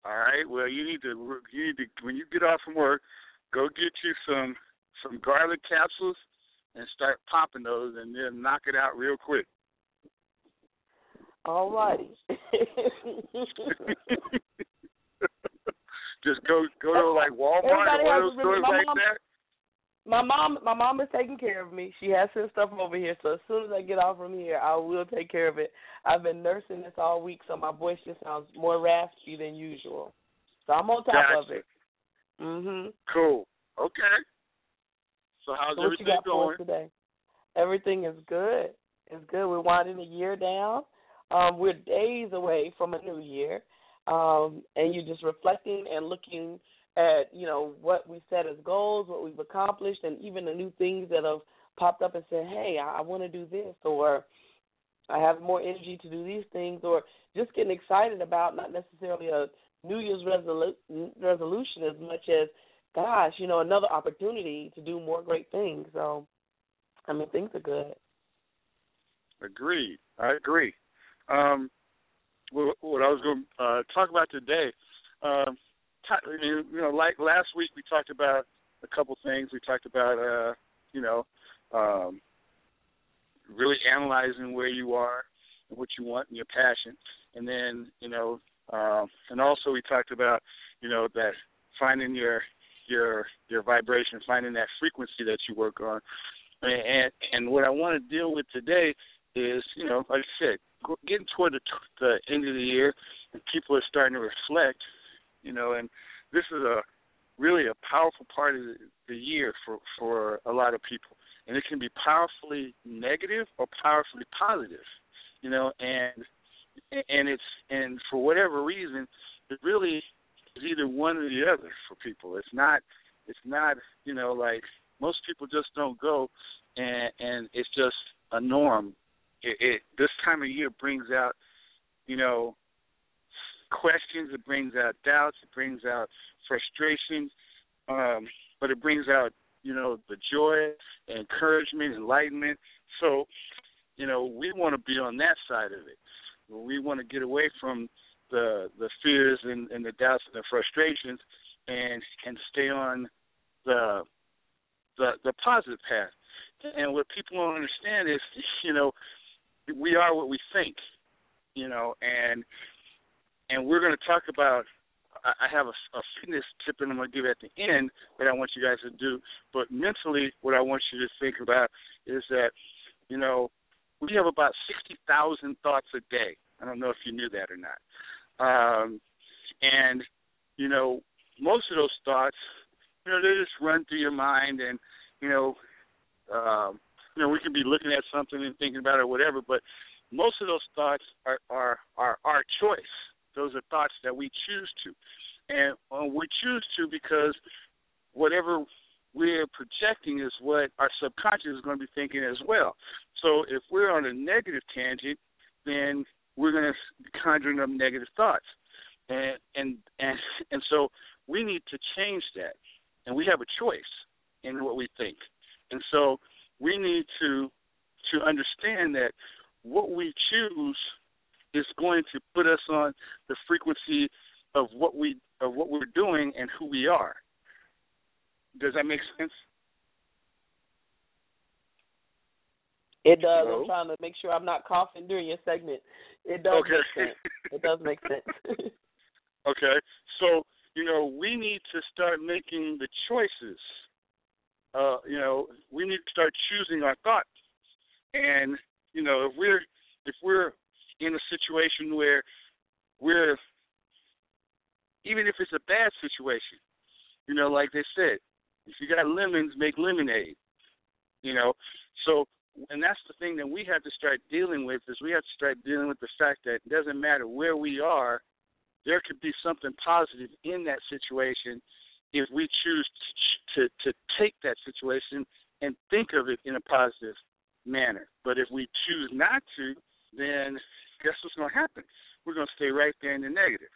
All right. Well, you need to you need to when you get off from work, go get you some some garlic capsules and start popping those, and then knock it out real quick. All righty. Just go go to like Walmart Everybody or one of those stores like mom- that. My mom, my mom is taking care of me. She has sent stuff over here, so as soon as I get off from here, I will take care of it. I've been nursing this all week, so my voice just sounds more raspy than usual. So I'm on top of it. Mhm. Cool. Okay. So how's So what you everything going? today? Everything is good. It's good. We're winding the year down. Um, we're days away from a new year, um, and you're just reflecting and looking at you know what we set as goals, what we've accomplished, and even the new things that have popped up and said, "Hey, I, I want to do this," or "I have more energy to do these things," or just getting excited about not necessarily a New Year's resolu- resolution as much as, gosh, you know, another opportunity to do more great things. So, I mean, things are good. Agreed. I agree. Um, what, what I was going to uh, talk about today, um, t- you know, like last week we talked about a couple things. We talked about, uh, you know, um, really analyzing where you are and what you want and your passion, and then, you know, um, and also we talked about, you know, that finding your your your vibration, finding that frequency that you work on, and and what I want to deal with today is, you know, like I said, getting toward the, the end of the year, and people are starting to reflect, you know, and this is a really a powerful part of the, the year for for a lot of people, and it can be powerfully negative or powerfully positive, you know, and and it's and for whatever reason, it really is either one or the other for people. It's not it's not you know like most people just don't go, and and it's just a norm it, it this time of year brings out, you know, questions. It brings out doubts. It brings out frustration. Um, but it brings out, you know, the joy, encouragement, enlightenment. So, you know, we want to be on that side of it. We want to get away from the the fears and, and the doubts and the frustrations, and and stay on the the the positive path. And what people don't understand is, you know, we are what we think, you know, and and we're going to talk about. I have a, a fitness tip that I'm going to give at the end that I want you guys to do. But mentally, what I want you to think about is that, you know, we have about sixty thousand thoughts a day. I don't know if you knew that or not. Um, and you know, most of those thoughts, you know, they just run through your mind, and you know, um, you know, we can be looking at something and thinking about it or whatever, but most of those thoughts are are are our choice. Those are thoughts that we choose to, and uh, we choose to because whatever we're projecting is what our subconscious is going to be thinking as well. So if we're on a negative tangent, then we're going to conjuring up negative thoughts, and and and and so we need to change that, and we have a choice in what we think, and so we need to to understand that what we choose is going to put us on the frequency of what we of what we're doing and who we are. Does that make sense? It does. Hello? I'm trying to make sure I'm not coughing during your segment. It does Okay. make sense. It does make sense. Okay. So, you know, we need to start making the choices. Uh, you know, we need to start choosing our thoughts. And, you know, if we're if we're in a situation where we're even if it's a bad situation, you know, like they said, if you got lemons, make lemonade. You know, so and that's the thing that we have to start dealing with is we have to start dealing with the fact that it doesn't matter where we are, there could be something positive in that situation if we choose to to, to take that situation and think of it in a positive manner. But if we choose not to, then guess what's going to happen? We're going to stay right there in the negative.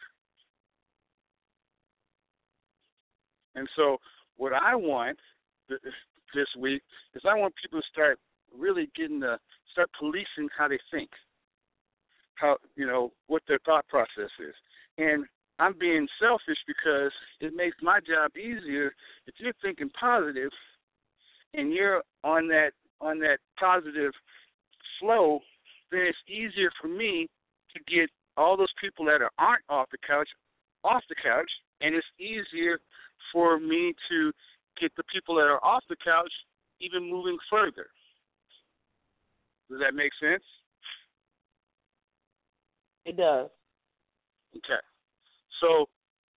And so, what I want th- this week is I want people to start really getting the start policing how they think, how you know what their thought process is, and I'm being selfish because it makes my job easier if you're thinking positive and you're on that on that positive flow, then it's easier for me to get all those people that are, aren't off the couch off the couch, and it's easier for me to get the people that are off the couch even moving further. Does that make sense? It does. Okay. So,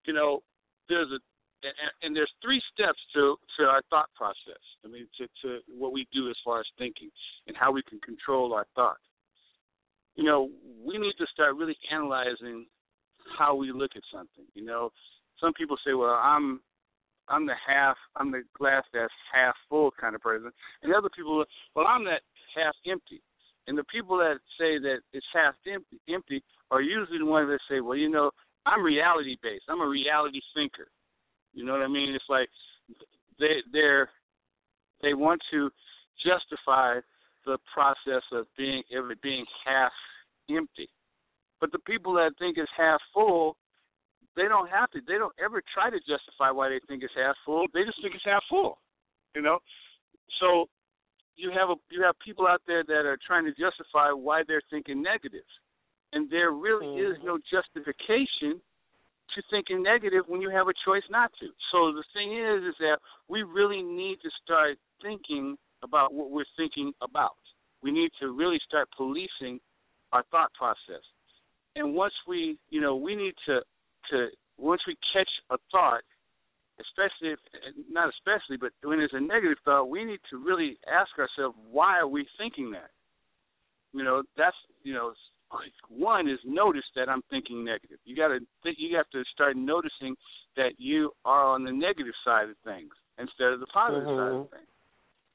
you know, there's a and, and there's three steps to to our thought process. I mean, to to what we do as far as thinking and how we can control our thought. You know, we need to start really analyzing how we look at something. You know, some people say, "Well, I'm I'm the half, I'm the glass that's half full kind of person," and other people, "Well, I'm that half empty." And the people that say that it's half empty, empty are usually the ones that say, "Well, you know, I'm reality based. I'm a reality thinker." You know what I mean? It's like they they're they want to justify the process of being of it being half empty. But the people that think it's half full, they don't have to. They don't ever try to justify why they think it's half full. They just think it's half full. You know, so you have a you have people out there that are trying to justify why they're thinking negative, and there really mm-hmm. is no justification to thinking negative when you have a choice not to. So the thing is, is that we really need to start thinking about what we're thinking about. We need to really start policing our thought process. And once we, you know, we need to to once we catch a thought, especially if, not especially, but when it's a negative thought, we need to really ask ourselves why are we thinking that. You know, that's you know, one is notice that I'm thinking negative. You got to think. You have to start noticing that you are on the negative side of things instead of the positive mm-hmm. side of mm-hmm. things.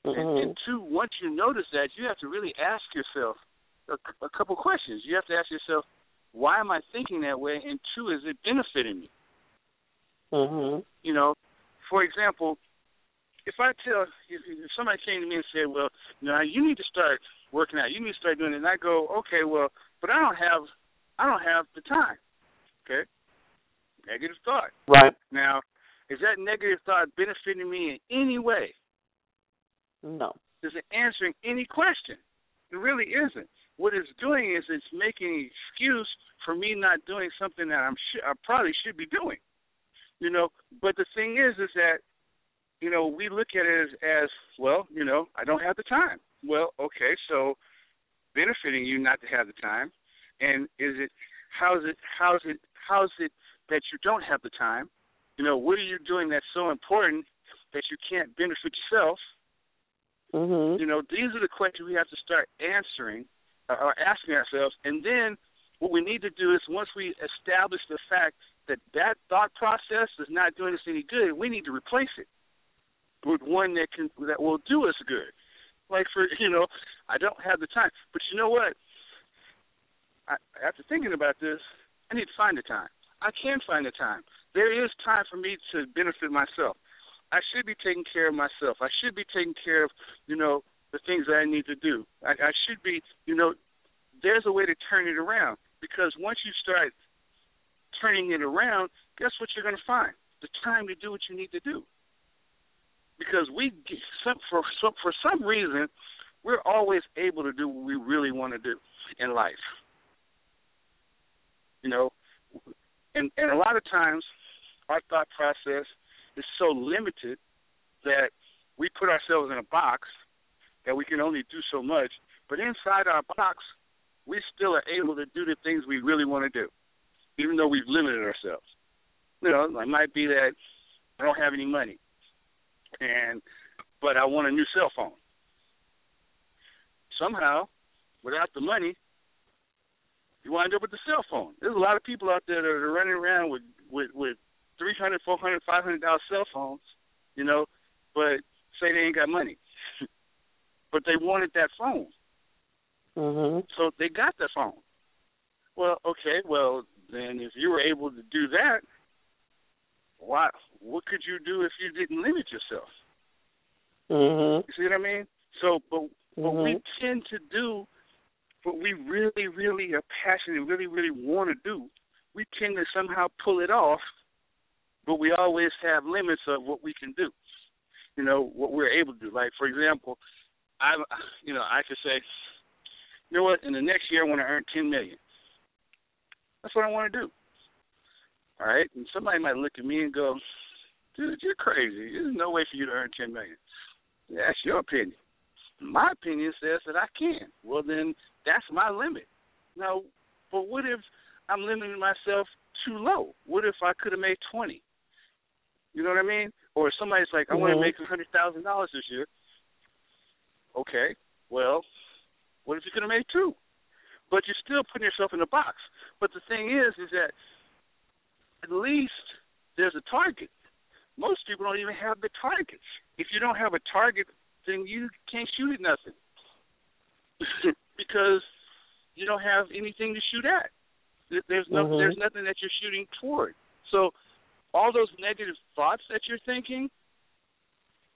Mm-hmm. And, and two, once you notice that, you have to really ask yourself a, a couple questions. You have to ask yourself, why am I thinking that way? And two, is it benefiting me? Mm-hmm. You know, for example, if I tell if somebody came to me and said, "Well, you know, you need to start working out. You need to start doing it," and I go, "Okay, well, but I don't have, I don't have the time." Okay, negative thought. Right now, is that negative thought benefiting me in any way? No. Is it answering any question? It really isn't. What it's doing is it's making an excuse for me not doing something that I'm sh- I probably should be doing. You know, but the thing is, is that you know, we look at it as, as well, you know, I don't have the time. Well, okay, so benefiting you not to have the time, and is it how's it how's it how's it that you don't have the time? You know, what are you doing that's so important that you can't benefit yourself? Mm-hmm. You know, these are the questions we have to start answering uh, or asking ourselves, and then what we need to do is once we establish the fact that that thought process is not doing us any good, we need to replace it with one that can that will do us good. Like for you know, I don't have the time, but you know what? I, after thinking about this, I need to find the time. I can find the time. There is time for me to benefit myself. I should be taking care of myself. I should be taking care of, you know, the things that I need to do. I, I should be, you know, there's a way to turn it around because once you start turning it around, guess what you're going to find? The time to do what you need to do because we for some for some reason we're always able to do what we really want to do in life. You know, and and a lot of times our thought process is so limited that we put ourselves in a box that we can only do so much. But inside our box, we still are able to do the things we really want to do, even though we've limited ourselves. You know, it might be that I don't have any money and but I want a new cell phone. Somehow, without the money, you wind up with the cell phone. There's a lot of people out there that are running around with with with three hundred, four hundred, five hundred dollar cell phones, you know, but say they ain't got money. But they wanted that phone. Mm-hmm. So they got the phone. Well, okay, well then if you were able to do that, why what could you do if you didn't limit yourself? Mm-hmm. You see what I mean? So, but what mm-hmm. we tend to do what we really, really are passionate, really, really want to do, we tend to somehow pull it off, but we always have limits of what we can do. You know what we're able to do. Like for example, I, you know, I could say, you know what? In the next year, I want to earn ten million. That's what I want to do. All right, and somebody might look at me and go, "Dude, you're crazy. There's no way for you to earn ten million. That's your opinion. My opinion says that I can. Well, then that's my limit. Now, but what if I'm limiting myself too low? What if I could have made twenty? You know what I mean? Or somebody's like, I mm-hmm. want to make a hundred thousand dollars this year. Okay, well, what if you could have made two? But you're still putting yourself in a box. But the thing is, is that at least there's a target. Most people don't even have the targets. If you don't have a target, then you can't shoot at nothing because you don't have anything to shoot at. There's no, mm-hmm. there's nothing that you're shooting toward. So all those negative thoughts that you're thinking,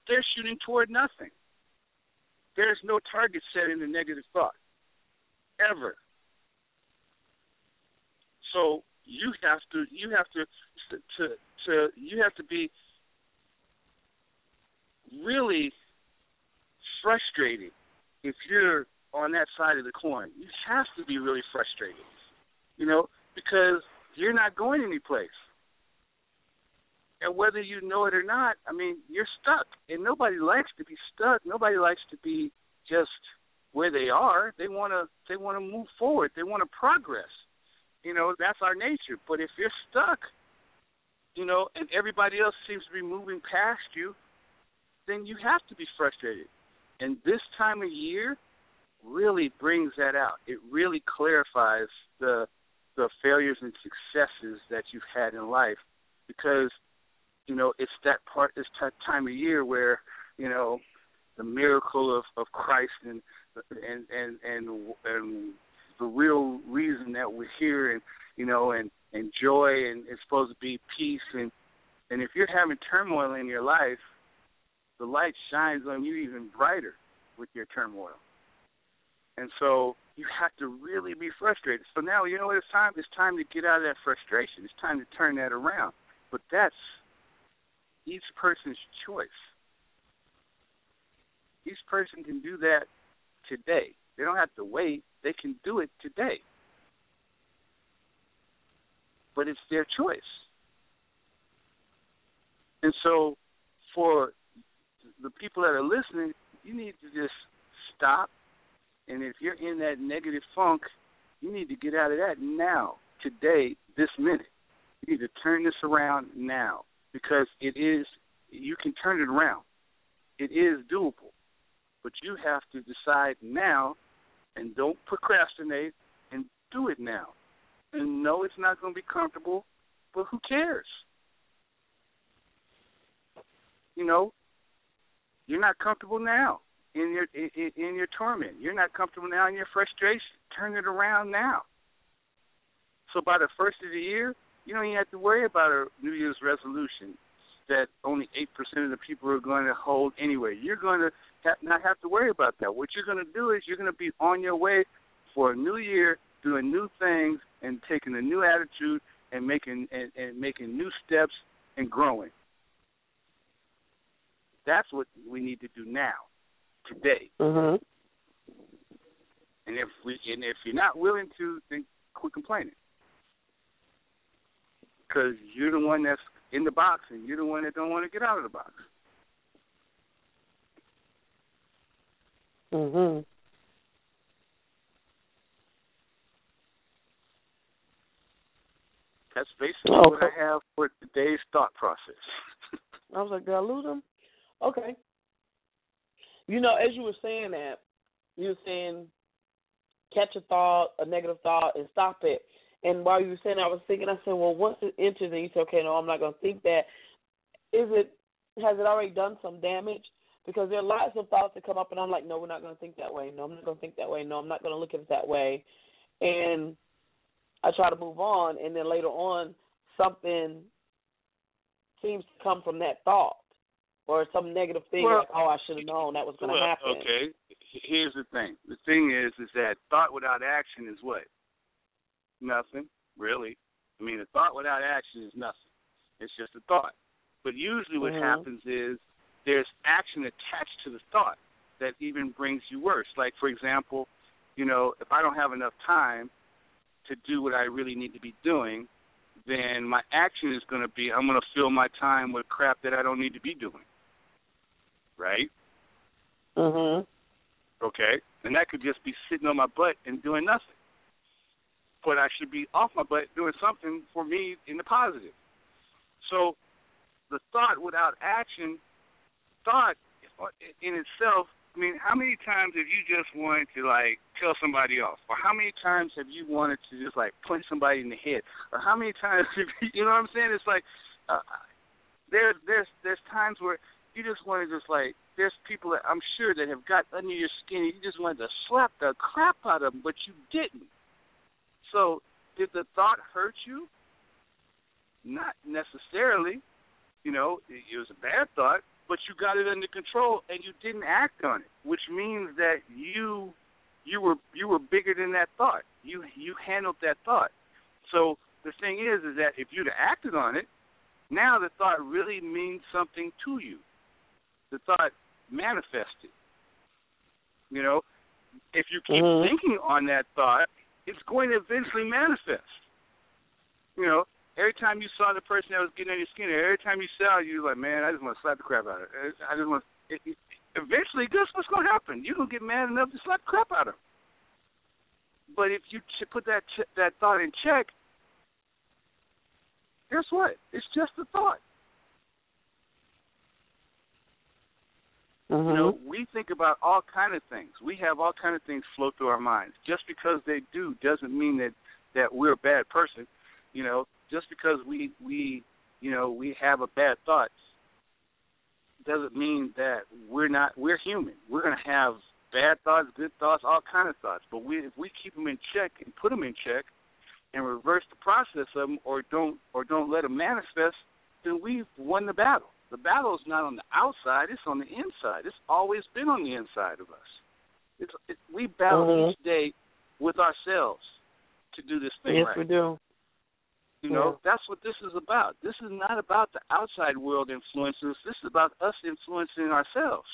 they're shooting toward nothing. There's no target set in the negative thought, ever. So you have to you have to to to you have to be really frustrated if you're on that side of the coin. You have to be really frustrated, you know, because you're not going anyplace. And whether you know it or not, I mean, you're stuck. And nobody likes to be stuck. Nobody likes to be just where they are. They want to they want to move forward. They want to progress. You know, that's our nature. But if you're stuck, you know, and everybody else seems to be moving past you, then you have to be frustrated. And this time of year really brings that out. It really clarifies the the failures and successes that you've had in life because you know it's that part it's that time of year where you know the miracle of of Christ and and and and and the real reason that we're here and you know and and joy and it's supposed to be peace and and if you're having turmoil in your life the light shines on you even brighter with your turmoil. And so you have to really be frustrated. So now you know what it's time it's time to get out of that frustration. It's time to turn that around. But that's each person's choice. Each person can do that today. They don't have to wait. They can do it today. But it's their choice. And so for the people that are listening, you need to just stop. And if you're in that negative funk, you need to get out of that now, today, this minute. You need to turn this around now because it is, you can turn it around. It is doable. But you have to decide now and don't procrastinate and do it now. And no, it's not going to be comfortable, but who cares? You know, you're not comfortable now in your in, in your torment. You're not comfortable now in your frustration. Turn it around now. So by the first of the year, you don't even have to worry about a New Year's resolution that only eight percent of the people are going to hold anyway. You're going to have, not have to worry about that. What you're going to do is you're going to be on your way for a new year, doing new things and taking a new attitude and making and, and making new steps and growing. That's what we need to do now, today. Mm-hmm. And if we and if you're not willing to, then quit complaining, because you're the one that's in the box, and you're the one that don't want to get out of the box. Mhm. That's basically okay. what I have for today's thought process. I was like, did I lose him? Okay. You know, as you were saying that, you were saying catch a thought, a negative thought, and stop it. And while you were saying, I was thinking, I said, well, once it enters, and you say, okay, no, I'm not going to think that. Is it has it already done some damage? Because there are lots of thoughts that come up, and I'm like, no, we're not going to think that way. No, I'm not going to think that way. No, I'm not going to look at it that way. And I try to move on, and then later on, something seems to come from that thought or some negative thing well, like, oh, I should have known that was going to well, happen. Okay, here's the thing. The thing is, is that thought without action is what? Nothing, really. I mean, a thought without action is nothing. It's just a thought. But usually, what Mhm. happens is there's action attached to the thought that even brings you worse. Like, for example, you know, if I don't have enough time to do what I really need to be doing, then my action is going to be I'm going to fill my time with crap that I don't need to be doing. Right? Mhm. Okay? And that could just be sitting on my butt and doing nothing. But I should be off my butt doing something for me in the positive. So the thought without action, thought in itself, I mean, how many times have you just wanted to like tell somebody off? Or how many times have you wanted to just like punch somebody in the head? Or how many times have you, you know what I'm saying? It's like uh, there's there's there's times where you just want to just like there's people that I'm sure that have got under your skin and you just wanted to slap the crap out of them, but you didn't. So did the thought hurt you? Not necessarily. You know, it, it was a bad thought, but you got it under control and you didn't act on it, which means that you you were you were bigger than that thought. You you handled that thought. So the thing is, is that if you'd acted on it, now the thought really means something to you. The thought manifested. You know, if you keep Mhm. thinking on that thought, it's going to eventually manifest. You know, every time you saw the person that was getting on your skin, every time you saw, you like, man, I just want to slap the crap out of her. I just want. It, it, eventually, guess what's going to happen? You're to get mad enough to slap the crap out of her. But if you ch- put that ch- that thought in check, guess what? It's just a thought. Mhm. You know, we think about all kind of things. We have all kind of things flow through our minds. Just because they do doesn't mean that that we're a bad person. You know, just because we we you know we have a bad thought doesn't mean that we're not we're human. We're gonna have bad thoughts, good thoughts, all kind of thoughts. But we if we keep them in check and put them in check and reverse the process of them, or don't or don't let them manifest, then we've won the battle. The battle is not on the outside; it's on the inside. It's always been on the inside of us. It's it, we battle Mhm. each day with ourselves to do this thing Yes, right. we do. You know, that's what this is about. This is not about the outside world influences. This is about us influencing ourselves.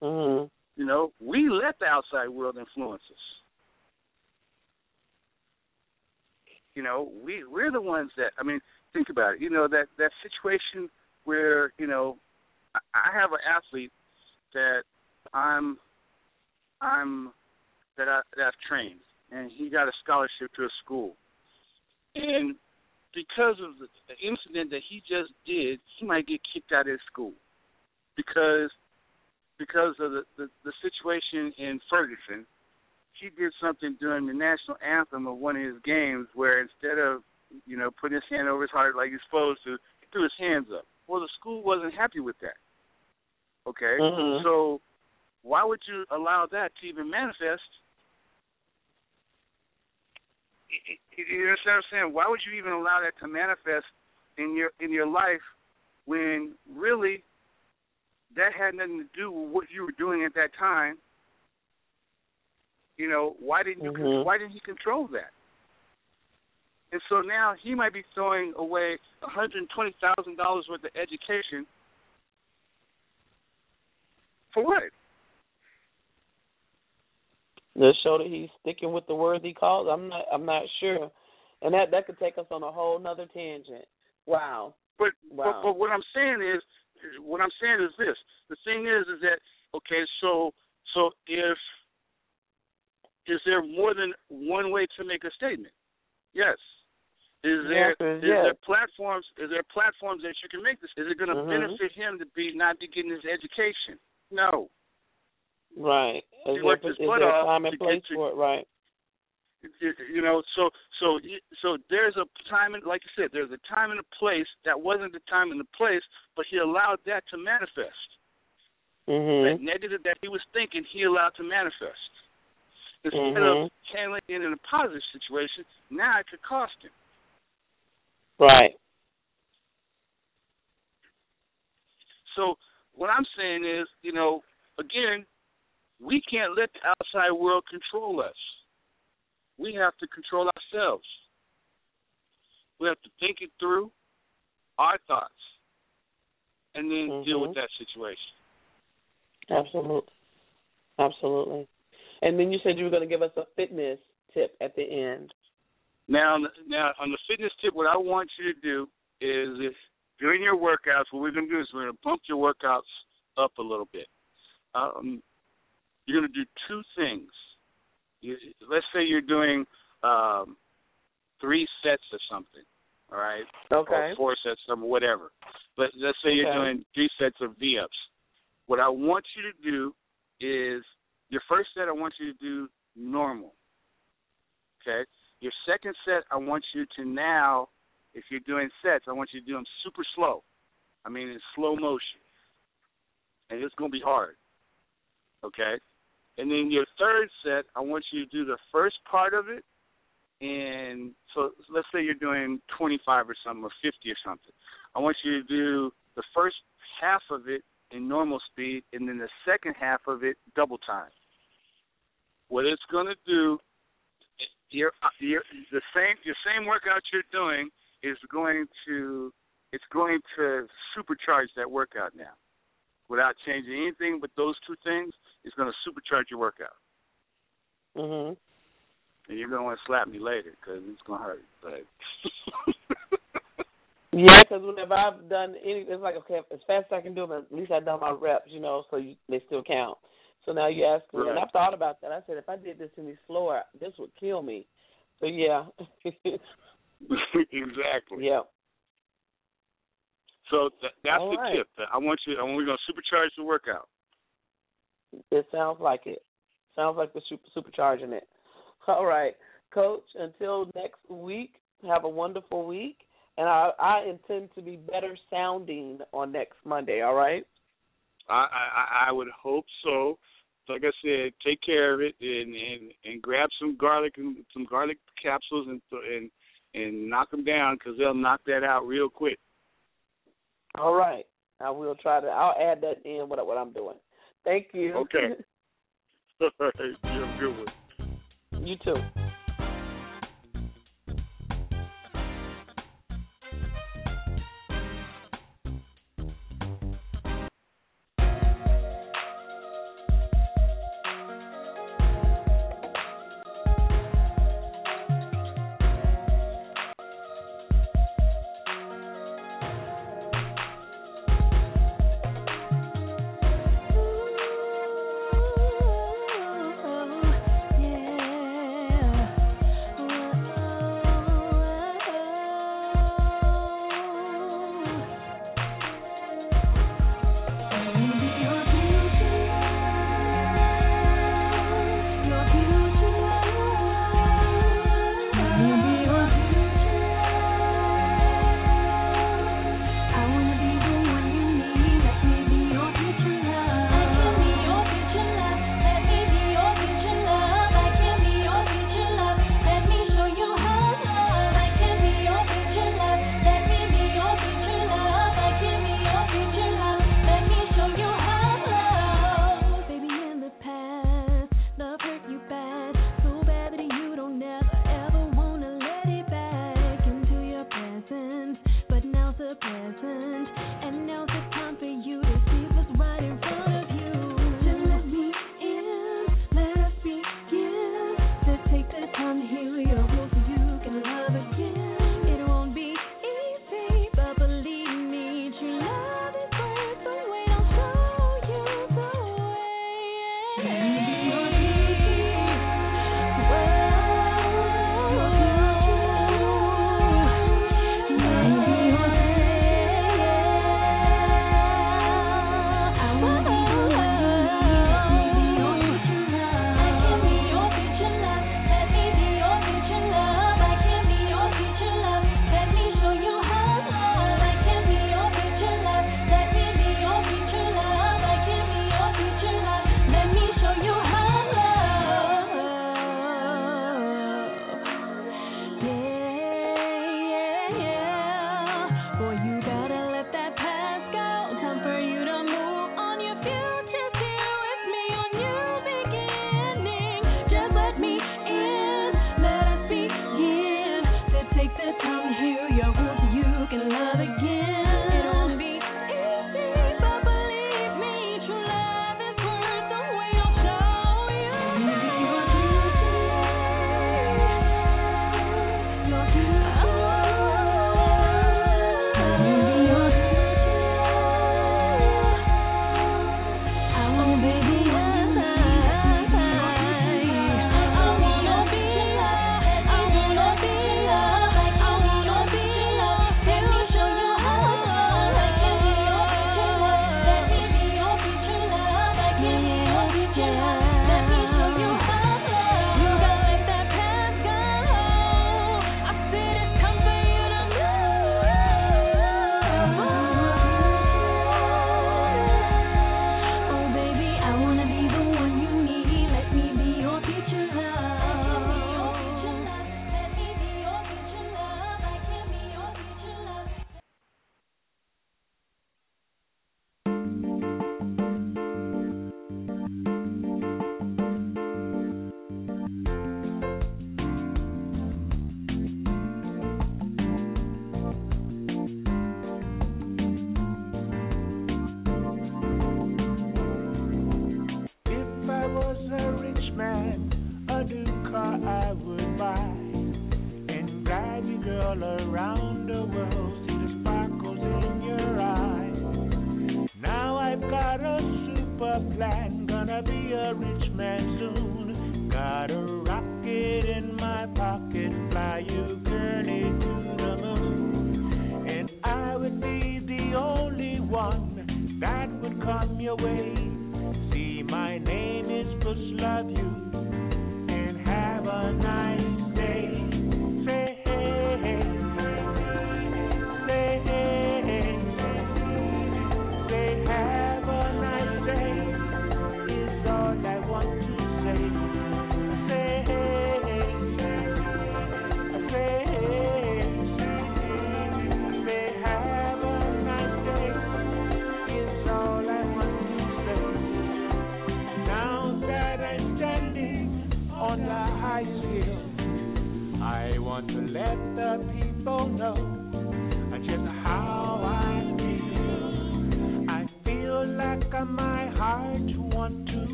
Mhm. You know, we let the outside world influence us. You know, we we're the ones that I mean, think about it. You know that that situation where you know I, have an athlete that I'm I'm that I that I've trained, and he got a scholarship to a school, and because of the, the incident that he just did, he might get kicked out of his school because because of the, the the situation in Ferguson. He did something during the national anthem of one of his games where instead of you know putting his hand over his heart like he's supposed to, he threw his hands up. Well, the school wasn't happy with that. Okay, Mhm. so why would you allow that to even manifest? You understand what I'm saying? Why would you even allow that to manifest in your in your life when really that had nothing to do with what you were doing at that time? You know, why didn't you Mhm. why didn't he control that? And so now he might be throwing away one hundred and twenty thousand dollars worth of education for what? To show that he's sticking with the worthy cause. I'm not. I'm not sure, and that that could take us on a whole nother tangent. Wow. But, Wow. but but what I'm saying is, what I'm saying is this. The thing is, is that okay? So so if is there more than one way to make a statement? Yes. Is The there is there platforms is there platforms that you can make this? Is it going to Mhm. benefit him to be not be getting his education? No. Right. Is there, worked is there a time and place to- for it? Right. you know so so so there's a time and like you said there's a time and a place that wasn't the time and the place but he allowed that to manifest that Mhm. negative that he was thinking he allowed to manifest instead Mhm. of handling it in a positive situation now it could cost him Right. so what i'm saying is you know again we can't let the outside world control us. We have to control ourselves. We have to think it through, our thoughts, and then mm-hmm. deal with that situation. Absolutely. Absolutely. And then you said you were going to give us a fitness tip at the end. Now, now on the fitness tip, what I want you to do is if during your workouts, what we're going to do is we're going to bump your workouts up a little bit. Um, you're going to do two things. You, let's say you're doing um, three sets of something, all right? Okay. Or four sets of whatever. But let's say you're okay. doing three sets of V-ups. What I want you to do is your first set. I want you to do normal. Okay. Your second set, I want you to now, if you're doing sets, I want you to do them super slow. I mean, in slow motion, and it's going to be hard. Okay. And then your third set, I want you to do the first part of it, and so let's say you're doing 25 or something, or 50 or something. I want you to do the first half of it in normal speed, and then the second half of it double time. What it's going to do, your, your the same your same workout you're doing is going to it's going to supercharge that workout now, without changing anything. But those two things, it's going to supercharge your workout. Mhm. And you're going to want to slap me later because it's going to hurt. But Yeah, because whenever I've done any, it's like okay, as fast as I can do them, at least I've done my reps, you know, so you, they still count. So now you ask me, right. and I've thought about that. I said if I did this any slower, this would kill me. So yeah. exactly. Yeah. So th- that's All the right. tip. I want you. I want we're to supercharge the workout. It sounds like it. Sounds like we're super supercharging it. All right, Coach. Until next week, have a wonderful week and I, I intend to be better sounding on next Monday. All right. I, I I would hope so. Like I said, take care of it and and and grab some garlic and some garlic capsules and and and knock them down because they'll knock that out real quick. All right. I will try to. I'll add that in what what I'm doing. Thank you. Okay. you have a good one. You too.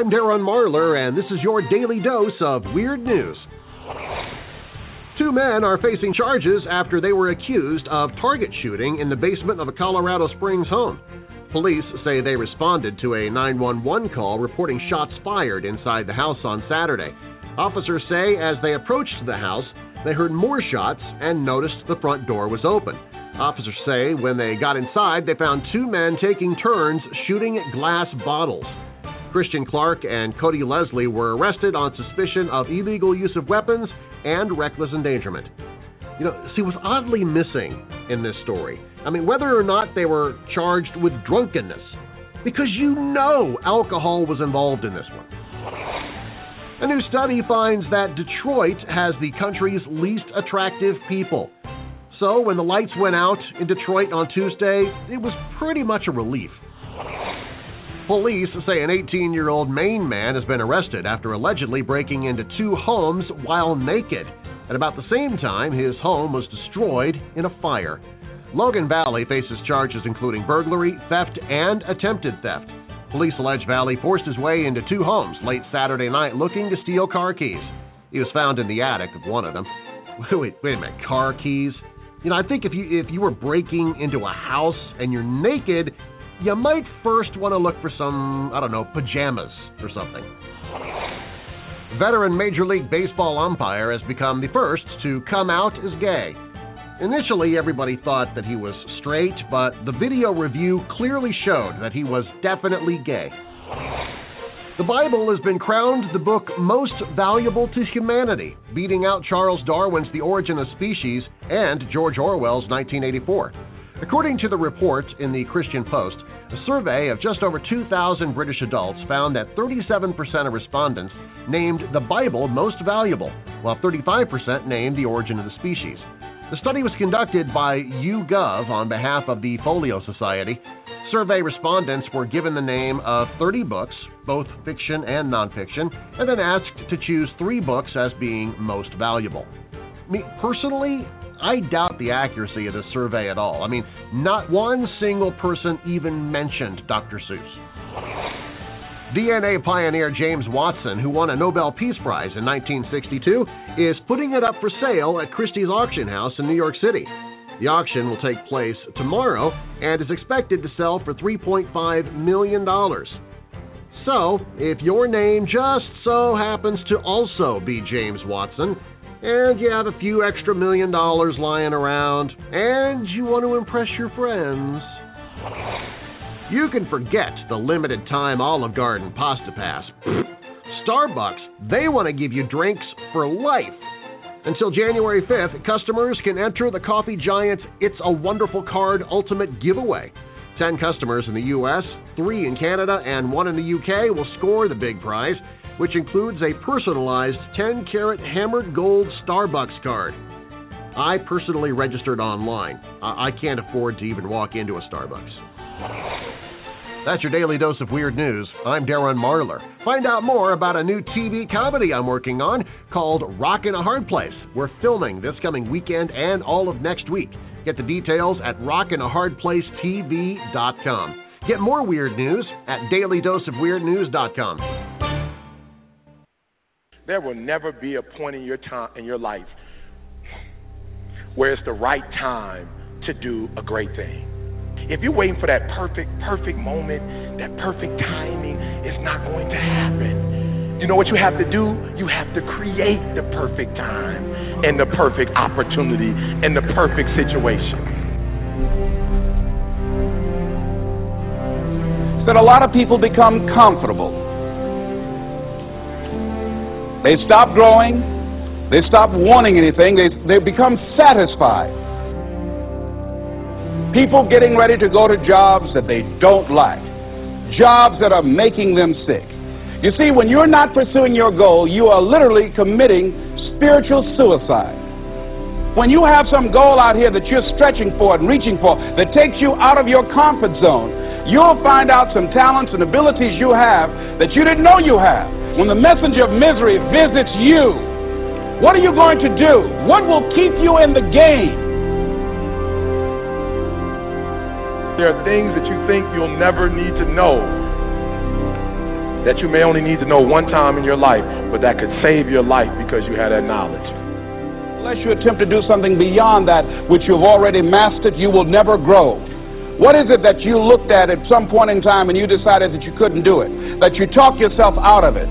I'm Darren Marlar, and this is your daily dose of weird news. Two men are facing charges after they were accused of target shooting in the basement of a Colorado Springs home. Police say they responded to a 911 call reporting shots fired inside the house on Saturday. Officers say as they approached the house, they heard more shots and noticed the front door was open. Officers say when they got inside, they found two men taking turns shooting glass bottles. Christian Clark and Cody Leslie were arrested on suspicion of illegal use of weapons and reckless endangerment. You know, see, what's oddly missing in this story, I mean, whether or not they were charged with drunkenness, because you know alcohol was involved in this one. A new study finds that Detroit has the country's least attractive people. So when the lights went out in Detroit on Tuesday, it was pretty much a relief. Police say an 18 year old Maine man has been arrested after allegedly breaking into two homes while naked. At about the same time, his home was destroyed in a fire. Logan Valley faces charges including burglary, theft, and attempted theft. Police allege Valley forced his way into two homes late Saturday night looking to steal car keys. He was found in the attic of one of them. wait, wait a minute, car keys. You know, I think if you if you were breaking into a house and you're naked, you might first want to look for some, I don't know, pajamas or something. Veteran Major League Baseball umpire has become the first to come out as gay. Initially, everybody thought that he was straight, but the video review clearly showed that he was definitely gay. The Bible has been crowned the book most valuable to humanity, beating out Charles Darwin's The Origin of Species and George Orwell's 1984. According to the report in the Christian Post, a survey of just over 2,000 British adults found that 37% of respondents named the Bible most valuable, while 35% named The Origin of the Species. The study was conducted by YouGov on behalf of the Folio Society. Survey respondents were given the name of 30 books, both fiction and nonfiction, and then asked to choose three books as being most valuable. Me personally, I doubt the accuracy of this survey at all. I mean, not one single person even mentioned Dr. Seuss. DNA pioneer James Watson, who won a Nobel Peace Prize in 1962, is putting it up for sale at Christie's Auction House in New York City. The auction will take place tomorrow and is expected to sell for $3.5 million. So, if your name just so happens to also be James Watson, and you have a few extra million dollars lying around, and you want to impress your friends, you can forget the limited time Olive Garden Pasta Pass. Starbucks, they want to give you drinks for life. Until January 5th, customers can enter the Coffee Giant's It's a Wonderful Card Ultimate Giveaway. 10 customers in the U.S., 3 in Canada, and 1 in the U.K. will score the big prize which includes a personalized 10 karat hammered gold Starbucks card. I personally registered online. I can't afford to even walk into a Starbucks. That's your daily dose of weird news. I'm Darren Marlar. Find out more about a new TV comedy I'm working on called Rockin' a Hard Place. We're filming this coming weekend and all of next week. Get the details at rockinahardplacetv.com. Get more weird news at dailydoseofweirdnews.com. There will never be a point in your time in your life where it's the right time to do a great thing. If you're waiting for that perfect, perfect moment, that perfect timing, it's not going to happen. You know what you have to do? You have to create the perfect time and the perfect opportunity and the perfect situation. That a lot of people become comfortable they stop growing. They stop wanting anything. They, they become satisfied. People getting ready to go to jobs that they don't like, jobs that are making them sick. You see, when you're not pursuing your goal, you are literally committing spiritual suicide. When you have some goal out here that you're stretching for and reaching for that takes you out of your comfort zone, you'll find out some talents and abilities you have that you didn't know you have. When the messenger of misery visits you, what are you going to do? What will keep you in the game? There are things that you think you'll never need to know that you may only need to know one time in your life, but that could save your life because you had that knowledge. Unless you attempt to do something beyond that which you've already mastered, you will never grow. What is it that you looked at at some point in time and you decided that you couldn't do it? That you talked yourself out of it?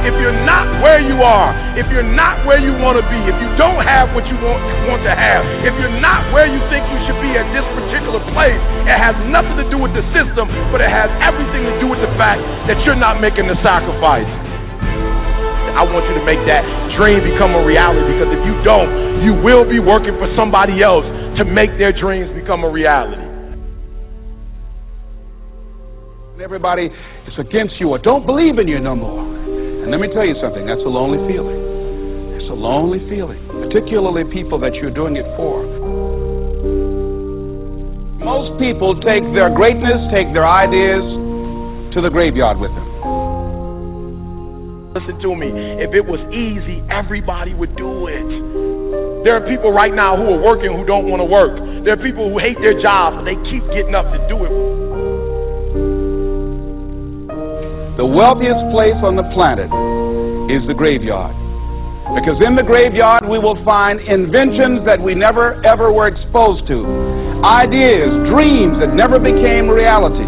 If you're not where you are, if you're not where you want to be, if you don't have what you want, want to have, if you're not where you think you should be at this particular place, it has nothing to do with the system, but it has everything to do with the fact that you're not making the sacrifice. I want you to make that dream become a reality because if you don't, you will be working for somebody else to make their dreams become a reality. Everybody is against you or don't believe in you no more. And let me tell you something, that's a lonely feeling. It's a lonely feeling, particularly people that you're doing it for. Most people take their greatness, take their ideas to the graveyard with them. Listen to me. If it was easy, everybody would do it. There are people right now who are working who don't want to work. There are people who hate their jobs, but they keep getting up to do it. The wealthiest place on the planet is the graveyard. Because in the graveyard we will find inventions that we never ever were exposed to, ideas, dreams that never became reality,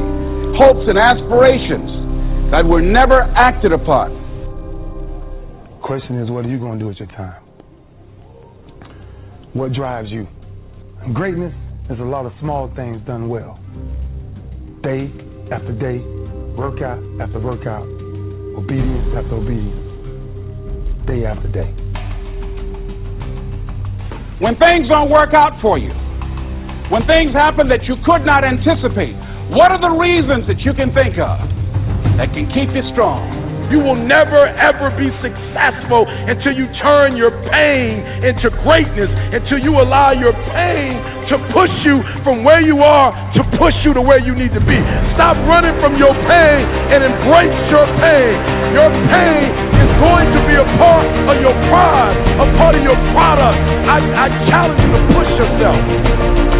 hopes and aspirations that were never acted upon. Question is, what are you going to do with your time? What drives you? Greatness is a lot of small things done well. Day after day, workout after workout, obedience after obedience, day after day. When things don't work out for you, when things happen that you could not anticipate, what are the reasons that you can think of that can keep you strong? You will never ever be successful until you turn your pain into greatness, until you allow your pain to push you from where you are to push you to where you need to be. Stop running from your pain and embrace your pain. Your pain is going to be a part of your pride, a part of your product. I, I challenge you to push yourself.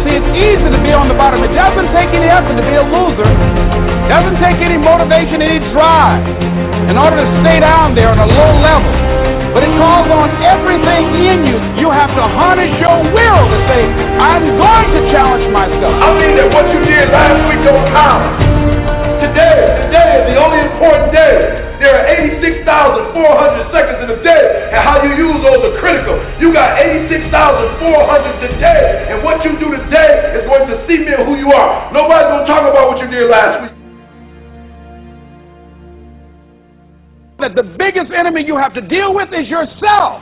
See, it's easy to be on the bottom. It doesn't take any effort to be a loser. It doesn't take any motivation, any drive in order to stay down there on a low level. But it calls on everything in you. You have to harness your will to say, I'm going to challenge myself. I mean that what you did last week don't count. Today, today is the only important day. There are 86,400 seconds in a day, and how you use those are critical. You got 86,400 today, and what you do today is going to cement who you are. Nobody's going to talk about what you did last week. that the biggest enemy you have to deal with is yourself.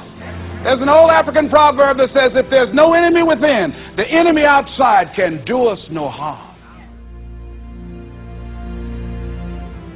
There's an old African proverb that says, if there's no enemy within, the enemy outside can do us no harm.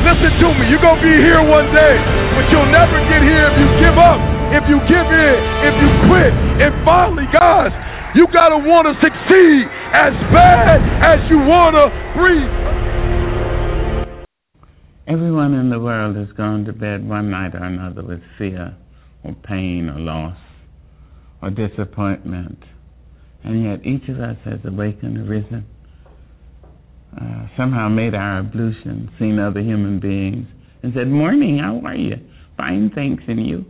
Listen to me, you're going to be here one day, but you'll never get here if you give up, if you give in, if you quit. And finally, guys, you got to want to succeed as bad as you want to breathe. Everyone in the world has gone to bed one night or another with fear or pain or loss or disappointment. And yet each of us has awakened, arisen, uh, somehow made our ablution, seen other human beings, and said, Morning, how are you? Fine, thanks, and you?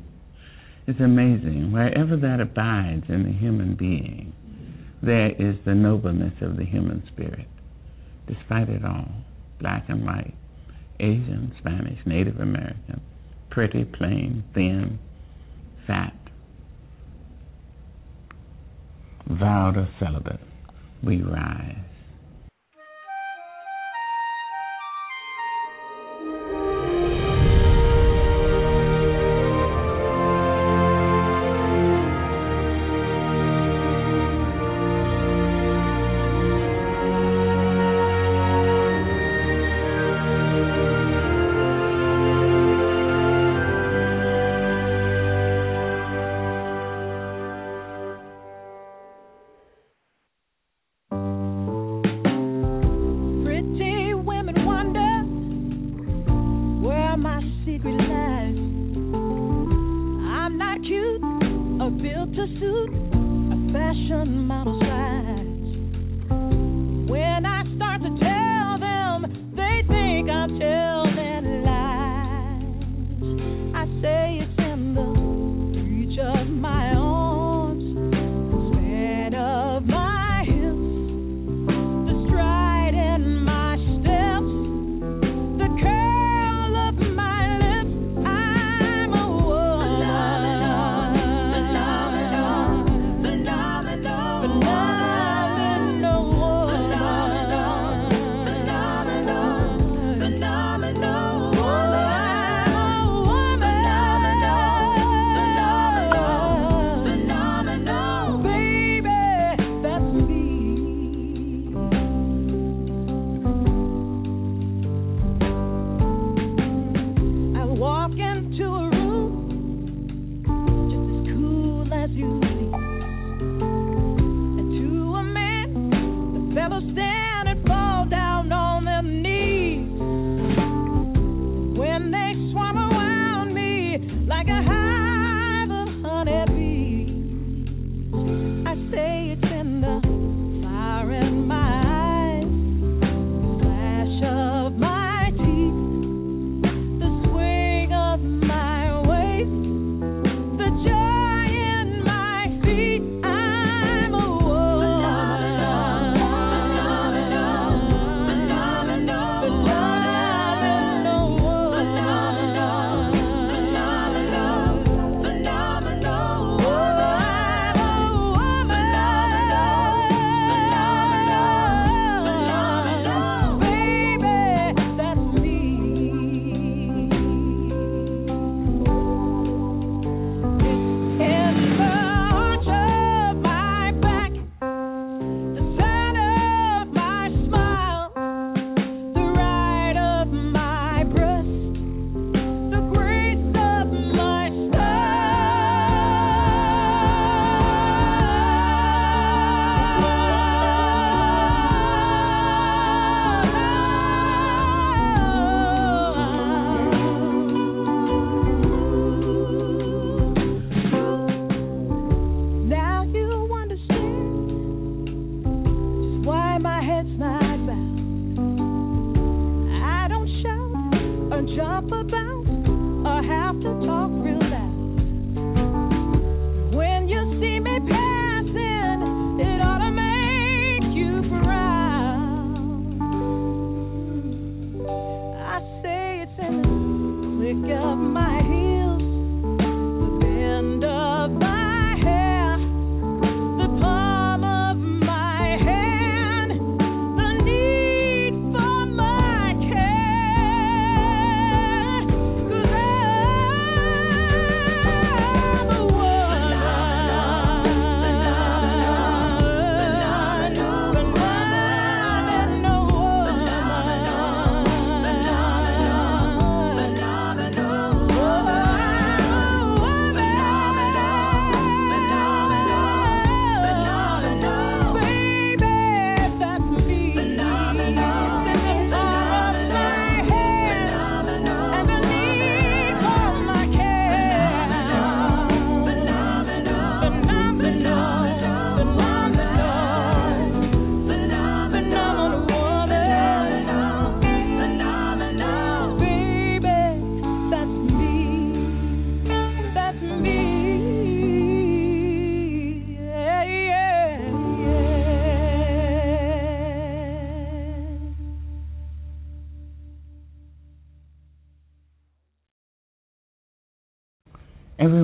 It's amazing. Wherever that abides in the human being, there is the nobleness of the human spirit, despite it all, black and white. Asian, Spanish, Native American, pretty, plain, thin, fat, vowed or celibate, we rise.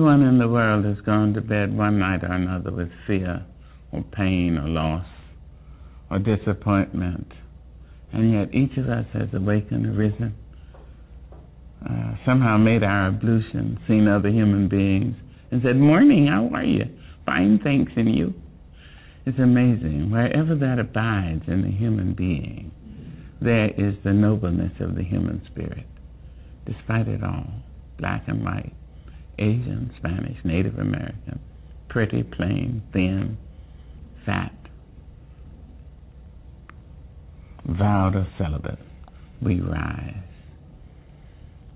Everyone in the world has gone to bed one night or another with fear or pain or loss or disappointment. And yet each of us has awakened, arisen, uh, somehow made our ablution, seen other human beings, and said, Morning, how are you? Fine, thanks, and you? It's amazing. Wherever that abides in the human being, there is the nobleness of the human spirit, despite it all, black and white, Asian, Spanish, Native American, pretty, plain, thin, fat, vowed or celibate, we rise.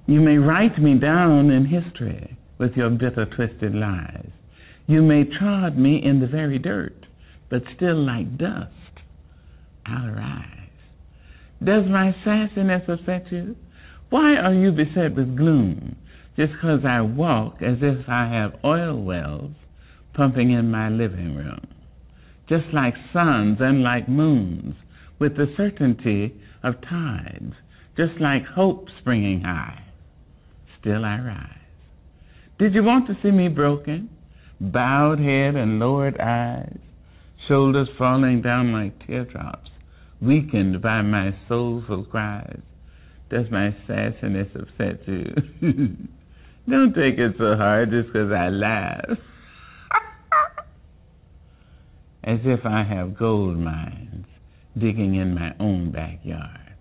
You may write me down in history with your bitter, twisted lies. You may trod me in the very dirt, but still like dust, I'll rise. Does my sassiness upset you? Why are you beset with gloom? Just because I walk as if I have oil wells pumping in my living room. Just like suns and like moons, with the certainty of tides, just like hope springing high. Still I rise. Did you want to see me broken? Bowed head and lowered eyes, shoulders falling down like teardrops, weakened by my soulful cries. Does my sassiness upset you? Don't take it so hard just because I laugh. As if I have gold mines digging in my own backyard.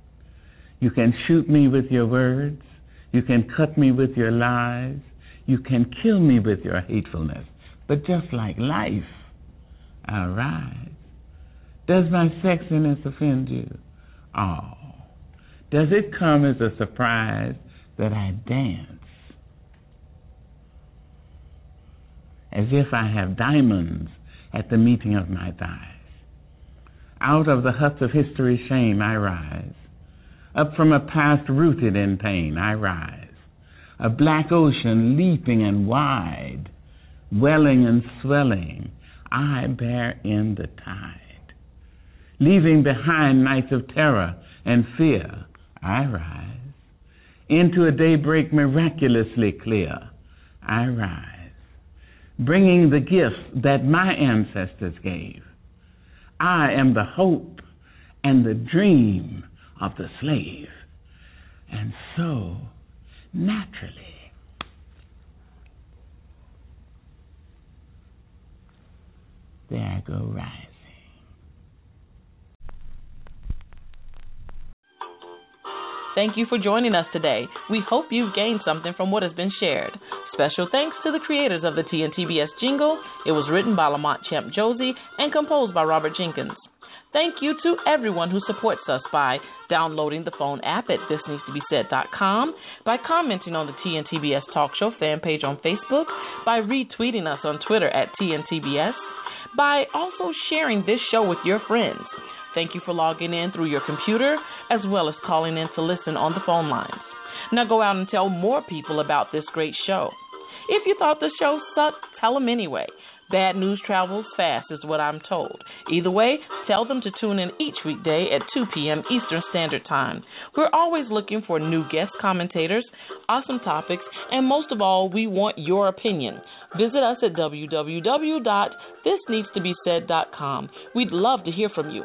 You can shoot me with your words. You can cut me with your lies. You can kill me with your hatefulness. But just like life, I'll rise. Does my sexiness offend you? Oh. Does it come as a surprise that I dance? As if I have diamonds at the meeting of my thighs. Out of the huts of history's shame I rise. Up from a past rooted in pain I rise. A black ocean leaping and wide, welling and swelling, I bear in the tide. Leaving behind nights of terror and fear, I rise. Into a daybreak miraculously clear, I rise. Bringing the gifts that my ancestors gave. I am the hope and the dream of the slave. And so, naturally, there I go rising. Thank you for joining us today. We hope you've gained something from what has been shared. Special thanks to the creators of the TNTBS jingle. It was written by Lamont Champ Josie and composed by Robert Jenkins. Thank you to everyone who supports us by downloading the phone app at thisneedstobesaid.com, by commenting on the TNTBS Talk Show fan page on Facebook, by retweeting us on Twitter at TNTBS, by also sharing this show with your friends. Thank you for logging in through your computer as well as calling in to listen on the phone lines. Now go out and tell more people about this great show. If you thought the show sucked, tell them anyway. Bad news travels fast, is what I'm told. Either way, tell them to tune in each weekday at 2 p.m. Eastern Standard Time. We're always looking for new guest commentators, awesome topics, and most of all, we want your opinion. Visit us at www.thisneedstobesaid.com. We'd love to hear from you.